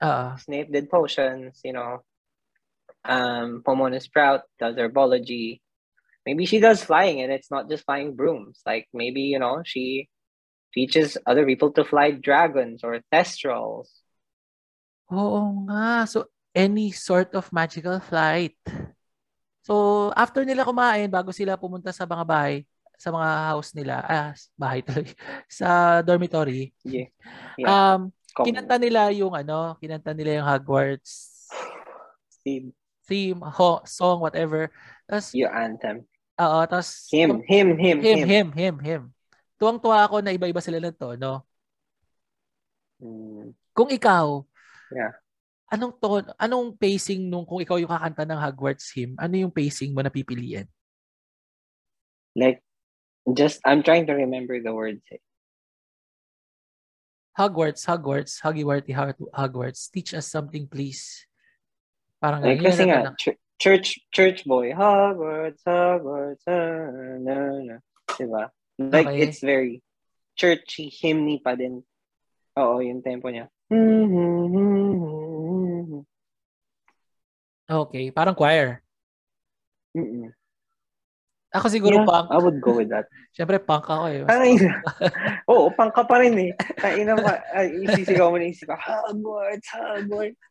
Uh, Snape did potions, you know. Um, Pomona Sprout does herbology. Maybe she does flying and it's not just flying brooms. Like maybe, you know, she teaches other people to fly dragons or thestrals. oo nga. So, any sort of magical flight. So, after nila kumain, bago sila pumunta sa mga bahay, sa mga house nila, ah, bahay [LAUGHS] tuloy, sa dormitory, Yeah. yeah. um, Come. kinanta nila yung ano, kinanta nila yung Hogwarts See, theme, ho, song, whatever. Tapos, your anthem. oo, tapos, Him, him, him, him, him. him, him, him. Tuwang-tuwa ako na iba-iba sila ng tono. Mm, Kung ikaw, Yeah. Anong ton, anong pacing nung kung ikaw yung kakanta ng Hogwarts hymn, ano yung pacing mo na pipiliin? like, just, I'm trying to remember the words. eh. Hogwarts, Hogwarts, Hogwarty, Hog- Hogwarts, teach us something please. Parang Like, kasi nga, ang- ch- church, church boy, Hogwarts, Hogwarts, ah, na, na. Diba? Like, Okay. it's very churchy, hymny pa din. Oo, yung tempo niya. Okay, parang choir. Mm-mm. Ako siguro Yeah, punk. I would go with that. [LAUGHS] Siyempre punk ako eh. Ay, [LAUGHS] oo, pangka pa rin eh. Kaina pa, ay, isisigaw mo na isip ka, Hogwarts, Hogwarts.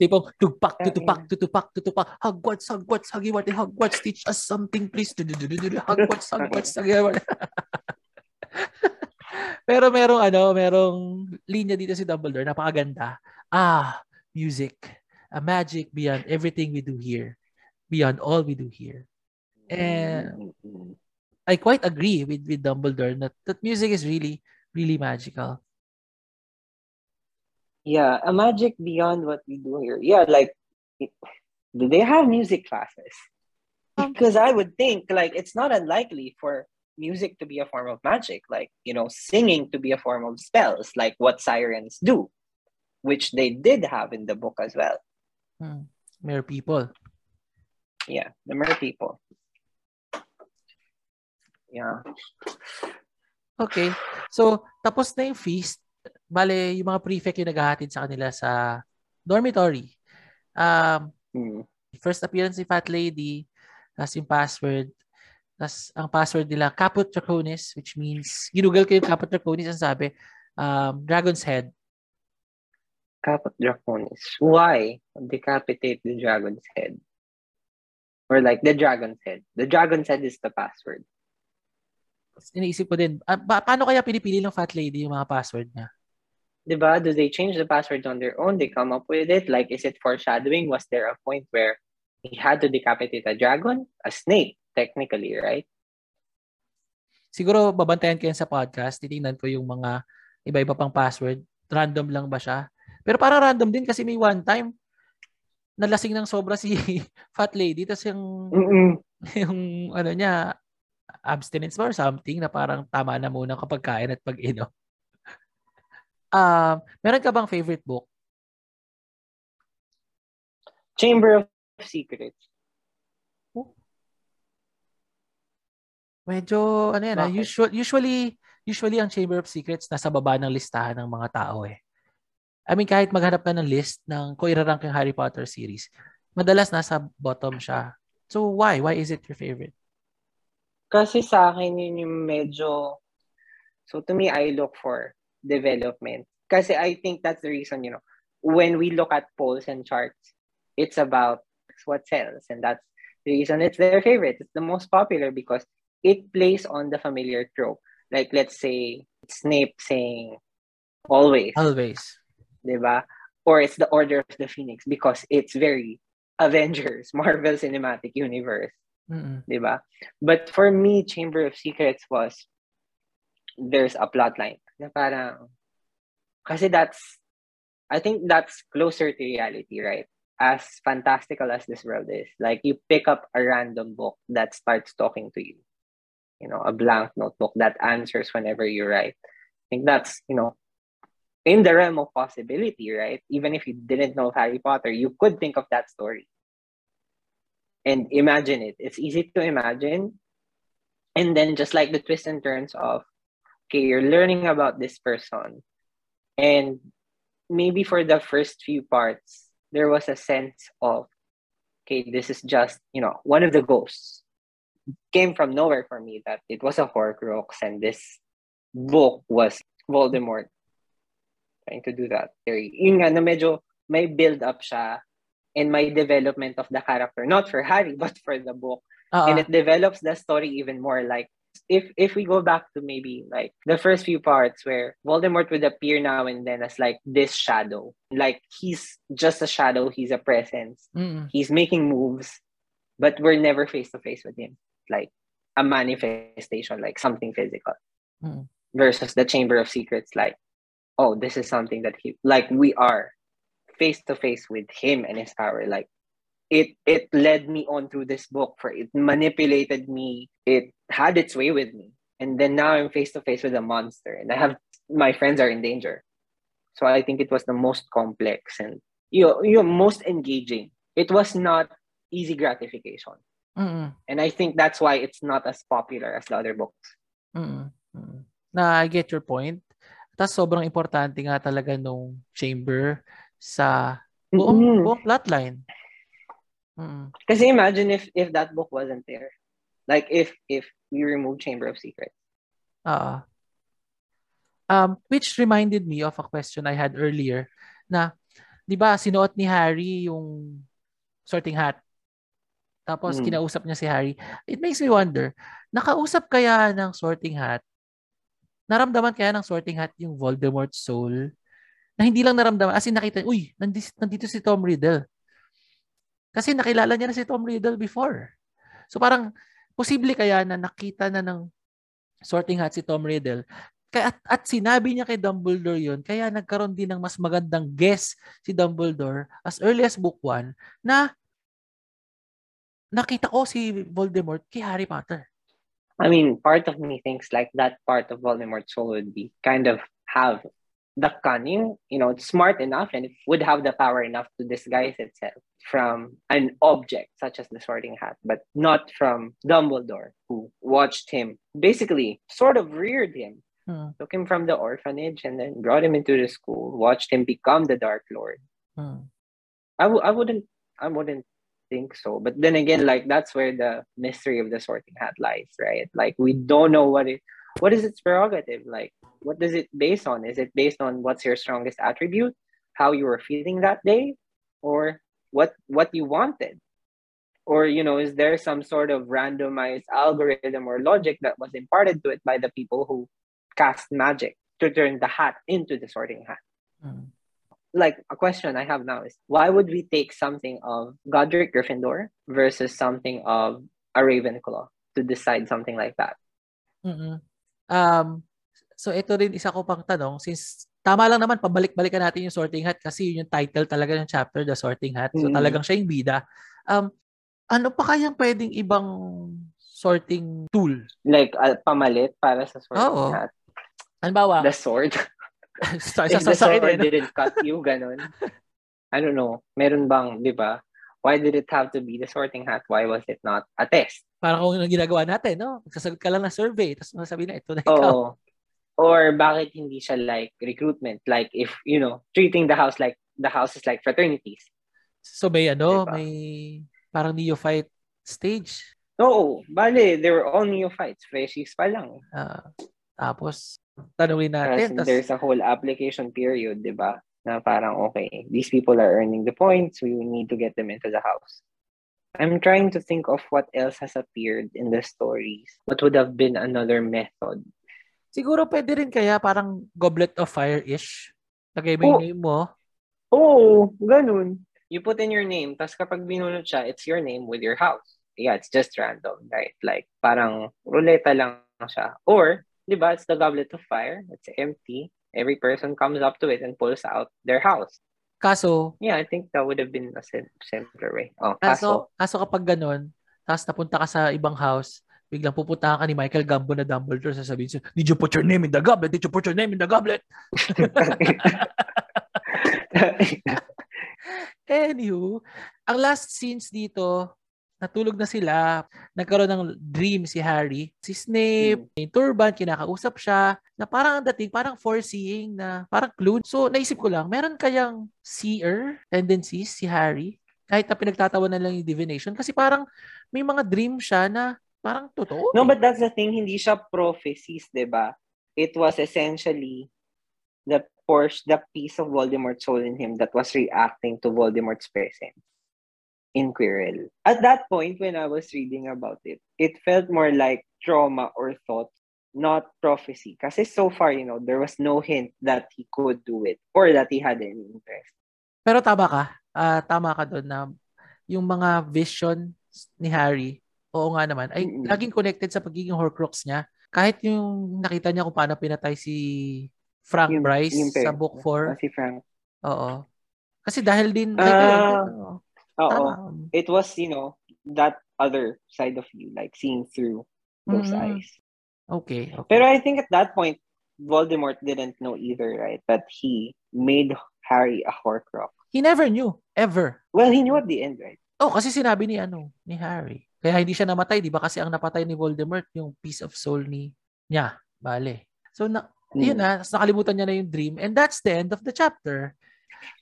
Tipong tupak, tutupak, tutupak, tutupak, Hogwarts, Hogwarts, Hogwarts, Hogwarts, teach us something please. [LAUGHS] Hogwarts, Hogwarts, Hogwarts. Pero merong ano, merong linya dito si Dumbledore, napakaganda. Ah, music. A magic beyond everything we do here. Beyond all we do here. And I quite agree with, with Dumbledore that, that music is really, really magical. Yeah, a magic beyond what we do here. Yeah, like, do they have music classes? Because I would think, like, it's not unlikely for music to be a form of magic, like, you know, singing to be a form of spells, like what sirens do, which they did have in the book as well. Hmm. Mere people. Yeah, the mer people. Yeah. Okay. So, tapos na yung feast. Bale, yung mga prefect yung naghahatid sa kanila sa dormitory. Um, Mm. first appearance ni Fat Lady, tapos yung password. Tapos ang password nila, Caput Draconis, which means, ginugol ko yung Caput Draconis, ang sabi, um, Dragon's Head. Caput Draconis. Why decapitate the dragon's head? Or like the dragon's head. The dragon's head is the password. Iniisip ko din, ah, pa- paano kaya pinipili ng Fat Lady yung mga password niya? Diba? Do they change the passwords on their own? They come up with it? Like, is it foreshadowing? Was there a point where he had to decapitate a dragon? A snake, technically, right? Siguro babantayan ko yan sa podcast, titingnan ko yung mga iba-iba pang password. Random lang ba siya? Pero parang random din kasi may one time nalasing ng sobra si [LAUGHS] Fat Lady tapos yung Mm-mm. [LAUGHS] yung ano niya abstinence ba or something na parang tama na muna kapag kain at pag-inom. [LAUGHS] Um, meron ka bang favorite book? Chamber of Secrets. Medyo, ano yan, ah, Bakit? usual, usually, usually ang Chamber of Secrets nasa baba ng listahan ng mga tao eh. I mean, kahit maghanap ka ng list ng kung irarank yung Harry Potter series, madalas nasa bottom siya. So why? Why is it your favorite? Kasi sa akin yun yung medyo, so to me, I look for development. Kasi I think that's the reason, you know, when we look at polls and charts, it's about what sells. And that's the reason it's their favorite. It's the most popular because it plays on the familiar trope. Like, let's say, Snape saying, always. Always. Diba? Or it's the Order of the Phoenix because it's very Avengers, [LAUGHS] Marvel Cinematic Universe. Mm-mm. But for me, Chamber of Secrets was there's a plot line na parang kasi that's I think that's closer to reality, right? As fantastical as this world is, like you pick up a random book that starts talking to you, you know, a blank notebook that answers whenever you write. I think that's, you know, in the realm of possibility, right? Even if you didn't know Harry Potter, you could think of that story and imagine it. It's easy to imagine. And then just like the twists and turns of, okay, you're learning about this person. And maybe for the first few parts, there was a sense of, okay, this is just, you know, one of the ghosts. Came from nowhere for me that it was a Horcrux and this book was Voldemort trying to do that. Yun nga, na medyo may build up siya and my development of the character, not for Harry, but for the book. Uh-uh. And it develops the story even more. Like if if we go back to maybe like the first few parts where Voldemort would appear now and then as like this shadow. Like he's just a shadow, he's a presence. Mm-mm. He's making moves, but we're never face to face with him. Like a manifestation, like something physical. Mm. Versus the Chamber of Secrets, like, oh, this is something that he like we are face to face with him and his power. Like it it led me on through this book for it manipulated me. It had its way with me. And then now I'm face to face with a monster and I have my friends are in danger. So I think it was the most complex and you know, you know, most engaging. It was not easy gratification. Mm-mm. And I think that's why it's not as popular as the other books. Mm-mm. Mm-mm. Na I get your point. Tapos sobrang importante nga talaga nung chamber sa buong, Mhm. buong plotline. Mm. Because imagine if if that book wasn't there. Like if if we remove Chamber of Secrets. Ah. Um, which reminded me of a question I had earlier na, di ba, sinuot ni Harry yung sorting hat. Tapos Mm. kinausap niya si Harry. It makes me wonder, nakausap kaya ng sorting hat? Naramdaman kaya ng sorting hat yung Voldemort soul? Na hindi lang naramdaman, as in nakita, uy, nandito, nandito si Tom Riddle. Kasi nakilala niya na si Tom Riddle before. So parang, posible kaya na nakita na ng sorting hat si Tom Riddle kaya, at, at sinabi niya kay Dumbledore yun, kaya nagkaroon din ng mas magandang guess si Dumbledore as early as book 1 na nakita ko si Voldemort kay Harry Potter. I mean, part of me thinks like that part of Voldemort's soul would be kind of have the cunning, you know, it's smart enough and it would have the power enough to disguise itself from an object such as the sorting hat, but not from Dumbledore, who watched him, basically sort of reared him, Hmm. took him from the orphanage and then brought him into the school, watched him become the Dark Lord. Hmm. I w- I wouldn't I wouldn't think so. But then again, like that's where the mystery of the sorting hat lies, right? Like we don't know what it what is its prerogative? Like what does it base on? Is it based on what's your strongest attribute, how you were feeling that day, or what what you wanted? Or you know, is there some sort of randomized algorithm or logic that was imparted to it by the people who cast magic to turn the hat into the sorting hat? Hmm. Like a question I have now is why would we take something of Godric Gryffindor versus something of a Ravenclaw to decide something like that? Mm-mm. Um, so ito rin isa ko pang tanong since tama lang naman pabalik-balikan natin yung sorting hat kasi yun yung title talaga ng chapter the sorting hat. So Mm. talagang siya yung bida. Um, ano pa kayang pwedeng ibang sorting tool? Like a pamalit para sa sorting Oo. hat. Halimbawa, The sword. Sa sa sa didn't cut you, ganun. I don't know. Meron bang, di ba? Why did it have to be the sorting hat? Why was it not a test? Parang kung yung ginagawa natin, no? Magsasagot ka lang ng survey, tapos masabi na, ito na ikaw. Oh. Or bakit hindi siya like recruitment? Like if, you know, treating the house like, the house is like fraternities. So may ano, Diba? may parang neophyte stage. Oo, bale, they were all neophytes. Freshies pa lang. Ah, tapos, tanungin natin. Tas, there's a whole application period, di ba? Na parang, okay, these people are earning the points. We need to get them into the house. I'm trying to think of what else has appeared in the stories. What would have been another method? siguro pwede rin kaya parang goblet of fire-ish. Lagay mo yung Oh. name mo. Oo, ganun. You put in your name, tapos kapag binunod siya, it's your name with your house. Yeah, it's just random, right? Like, parang ruleta lang siya. Or, di ba, it's the goblet of fire. It's empty. Every person comes up to it and pulls out their house. Kaso, Yeah, I think that would have been a sim- simpler way. Oh, kaso, kaso, kaso kapag ganun, tapos napunta ka sa ibang house, biglang pupunta ka ni Michael Gambo na Dumbledore, sasabihin siya, did you put your name in the goblet? Did you put your name in the goblet? [LAUGHS] [LAUGHS] Anywho, ang last scenes dito, natulog na sila, nagkaroon ng dream si Harry. Si Snape, yung turban, kinakausap siya, na parang ang dating, parang foreseeing na parang clue. So, naisip ko lang, meron kayang seer tendencies si Harry? Kahit na pinagtatawa na lang yung divination. Kasi parang may mga dream siya na parang totoo. no, but that's the thing, hindi siya prophecies, di ba? It was essentially the portion, the piece of Voldemort's soul in him that was reacting to Voldemort's presence in Quirrell. At that point, when I was reading about it, it felt more like trauma or thought, not prophecy. Kasi so far, you know, there was no hint that he could do it or that he had any interest. Pero tama ka. Ah, tama ka doon na yung mga vision ni Harry, oo nga naman, ay Mm-mm. laging connected sa pagiging Horcrux niya. Kahit yung nakita niya kung paano pinatay si Frank Yung- Bryce yung sa book niya. 4. Ah, Si Frank. Oo. Kasi dahil din, Ah, like, oo. Oo. Tama. It was, you know, that other side of you, like seeing through those Mhm. eyes. Okay. okay. Pero I think at that point, Voldemort didn't know either, right? That he made Harry a Horcrux. He never knew. Ever. Well, he knew at the end, right? Oh, kasi sinabi ni ano, ni Harry. Kaya hindi siya namatay, di ba? Kasi ang napatay ni Voldemort, yung piece of soul ni niya. Bale. So, na, yun Hmm. na, nakalimutan niya na yung dream. And that's the end of the chapter.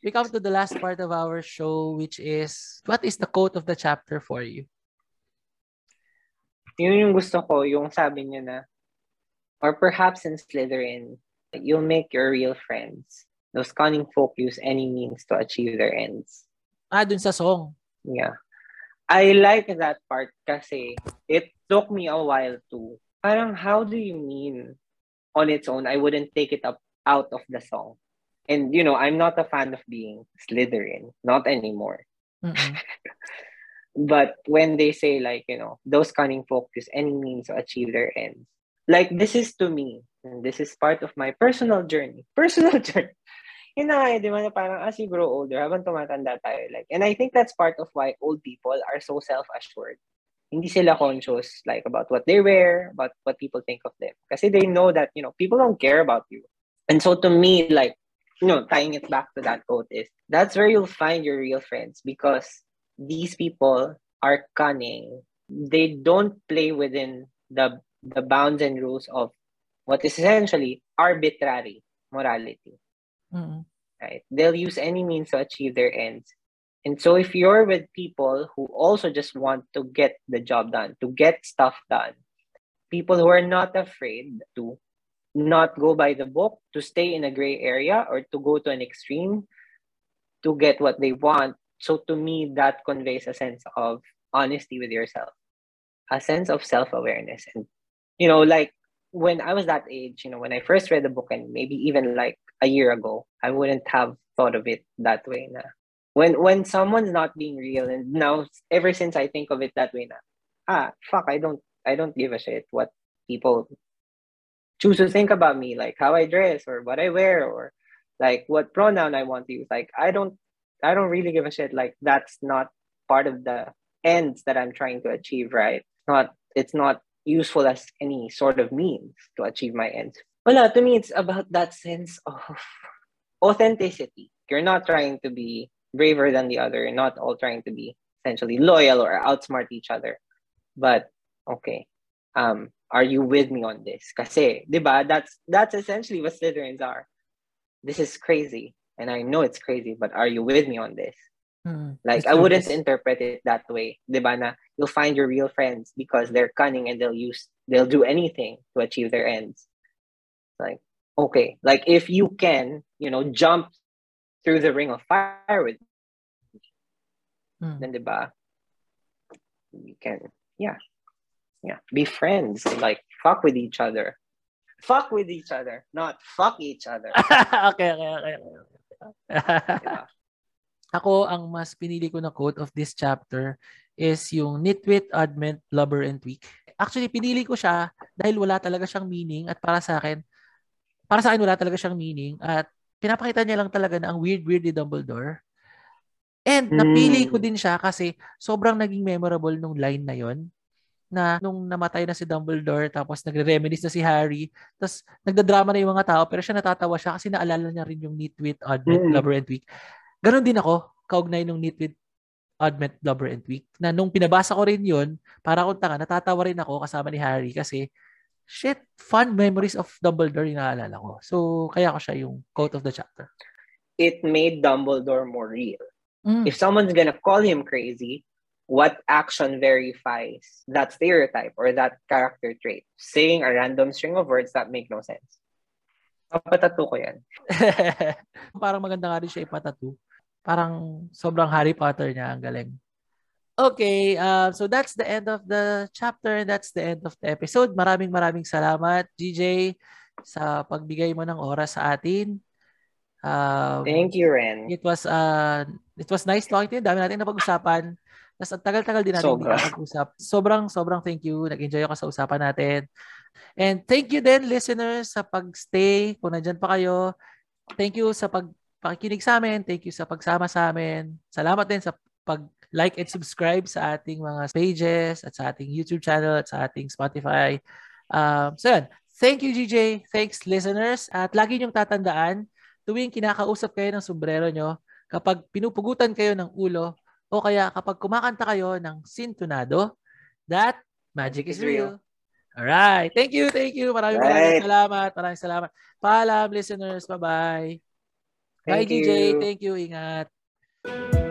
We come to the last part of our show, which is, what is the quote of the chapter for you? Yun yung gusto ko, yung sabi niya na, or perhaps in Slytherin, you'll make your real friends. Those cunning folk use any means to achieve their ends. Ah, dun sa song. Yeah. I like that part kasi it took me a while to, parang how do you mean on its own, I wouldn't take it up out of the song. And, you know, I'm not a fan of being Slytherin. Not anymore. [LAUGHS] But when they say like, you know, those cunning folk use any means to achieve their ends. Like this is to me, and this is part of my personal journey. [LAUGHS] Personal journey. Yun na nga, eh, di ba, parang as you grow older, habang tumatanda tayo, like, and I think that's part of why old people are so self-assured. Hindi sila conscious, like, about what they wear, about what people think of them. Kasi they know that, you know, people don't care about you. And so to me, like, you know, tying it back to that quote is, that's where you'll find your real friends because these people are cunning. They don't play within the the bounds and rules of what is essentially arbitrary morality. Mm-mm. Right? They'll use any means to achieve their ends. And so if you're with people who also just want to get the job done, to get stuff done, people who are not afraid to not go by the book, to stay in a gray area or to go to an extreme to get what they want. So to me, that conveys a sense of honesty with yourself, a sense of self-awareness. And, you know, like when I was that age, you know, when I first read the book and maybe even like a year ago, I wouldn't have thought of it that way. Na. When when someone's not being real, and now ever since I think of it that way, na, ah, fuck, I don't I don't give a shit what people choose to think about me, like how I dress or what I wear or like what pronoun I want to use. Like I don't I don't really give a shit. Like that's not part of the ends that I'm trying to achieve, right? Not it's not useful as any sort of means to achieve my ends. Well, to me, it's about that sense of authenticity. You're not trying to be braver than the other. You're not all trying to be essentially loyal or outsmart each other. But okay, um, are you with me on this? Kasi, di ba, that's, that's essentially what Slytherins are. This is crazy. And I know it's crazy, but are you with me on this? Mm, Like, I wouldn't interpret it that way. Di ba, na you'll find your real friends because they're cunning and they'll use, they'll do anything to achieve their ends. Like, okay, like if you can, you know, jump through the ring of fire with me, Mm. then di ba, we can, yeah, yeah, be friends, like fuck with each other. Fuck with each other, not fuck each other. [LAUGHS] okay, okay, okay. Diba? [LAUGHS] Ako, ang mas pinili ko na quote of this chapter is yung nitwit, adment, blubber, and tweak. Actually, pinili ko siya dahil wala talaga siyang meaning at para sa akin, para sa akin wala talaga siyang meaning at pinapakita niya lang talaga na ang weird-weird ni Dumbledore. And napili ko Mm. din siya kasi sobrang naging memorable nung line na yon na nung namatay na si Dumbledore tapos nagre-reminisce na si Harry tapos nagdadrama na yung mga tao pero siya natatawa siya kasi naalala niya rin yung nitwit, adment, Mm. blubber, and tweak. Ganon din ako, kaugnay nung nitwit, adment, blubber, and tweak. Na nung pinabasa ko rin yun, para akong tanga, natatawa rin ako kasama ni Harry kasi shit, fun memories of Dumbledore yung naalala ko. So, kaya ko siya yung quote of the chapter. It made Dumbledore more real. Mm. If someone's gonna call him crazy, what action verifies that stereotype or that character trait? Saying a random string of words that make no sense. Papatato ko yan. [LAUGHS] Parang maganda nga rin siya ipatato. Parang sobrang Harry Potter niya. Ang galing. Okay, uh, so that's the end of the chapter. That's the end of the episode. Maraming maraming salamat, GJ, sa pagbigay mo ng oras sa atin. Um, Thank you, Ren. It was uh, it was nice talking to you. Dami natin napag-usapan. Tapos ang tagal-tagal din natin hindi Sobra. nakapag-usap. Sobrang, sobrang thank you. Nag-enjoy ako sa usapan natin. And thank you din, listeners, sa pag-stay. Kung nandyan pa kayo. Thank you sa pag pakikinig sa amin. Thank you sa pagsama sa amin. Salamat din sa pag-like and subscribe sa ating mga pages at sa ating YouTube channel at sa ating Spotify. Um, so yan. Thank you, GJ. Thanks, listeners. At lagi niyong tatandaan, tuwing kinakausap kayo ng sombrero nyo, kapag pinupugutan kayo ng ulo, o kaya kapag kumakanta kayo ng sintonado, that magic is real. Alright. Thank you, thank you. Maraming maraming Right. salamat. Maraming salamat. Paalam, listeners. Bye-bye. Bye, Thank DJ. you. Thank you. Ingat.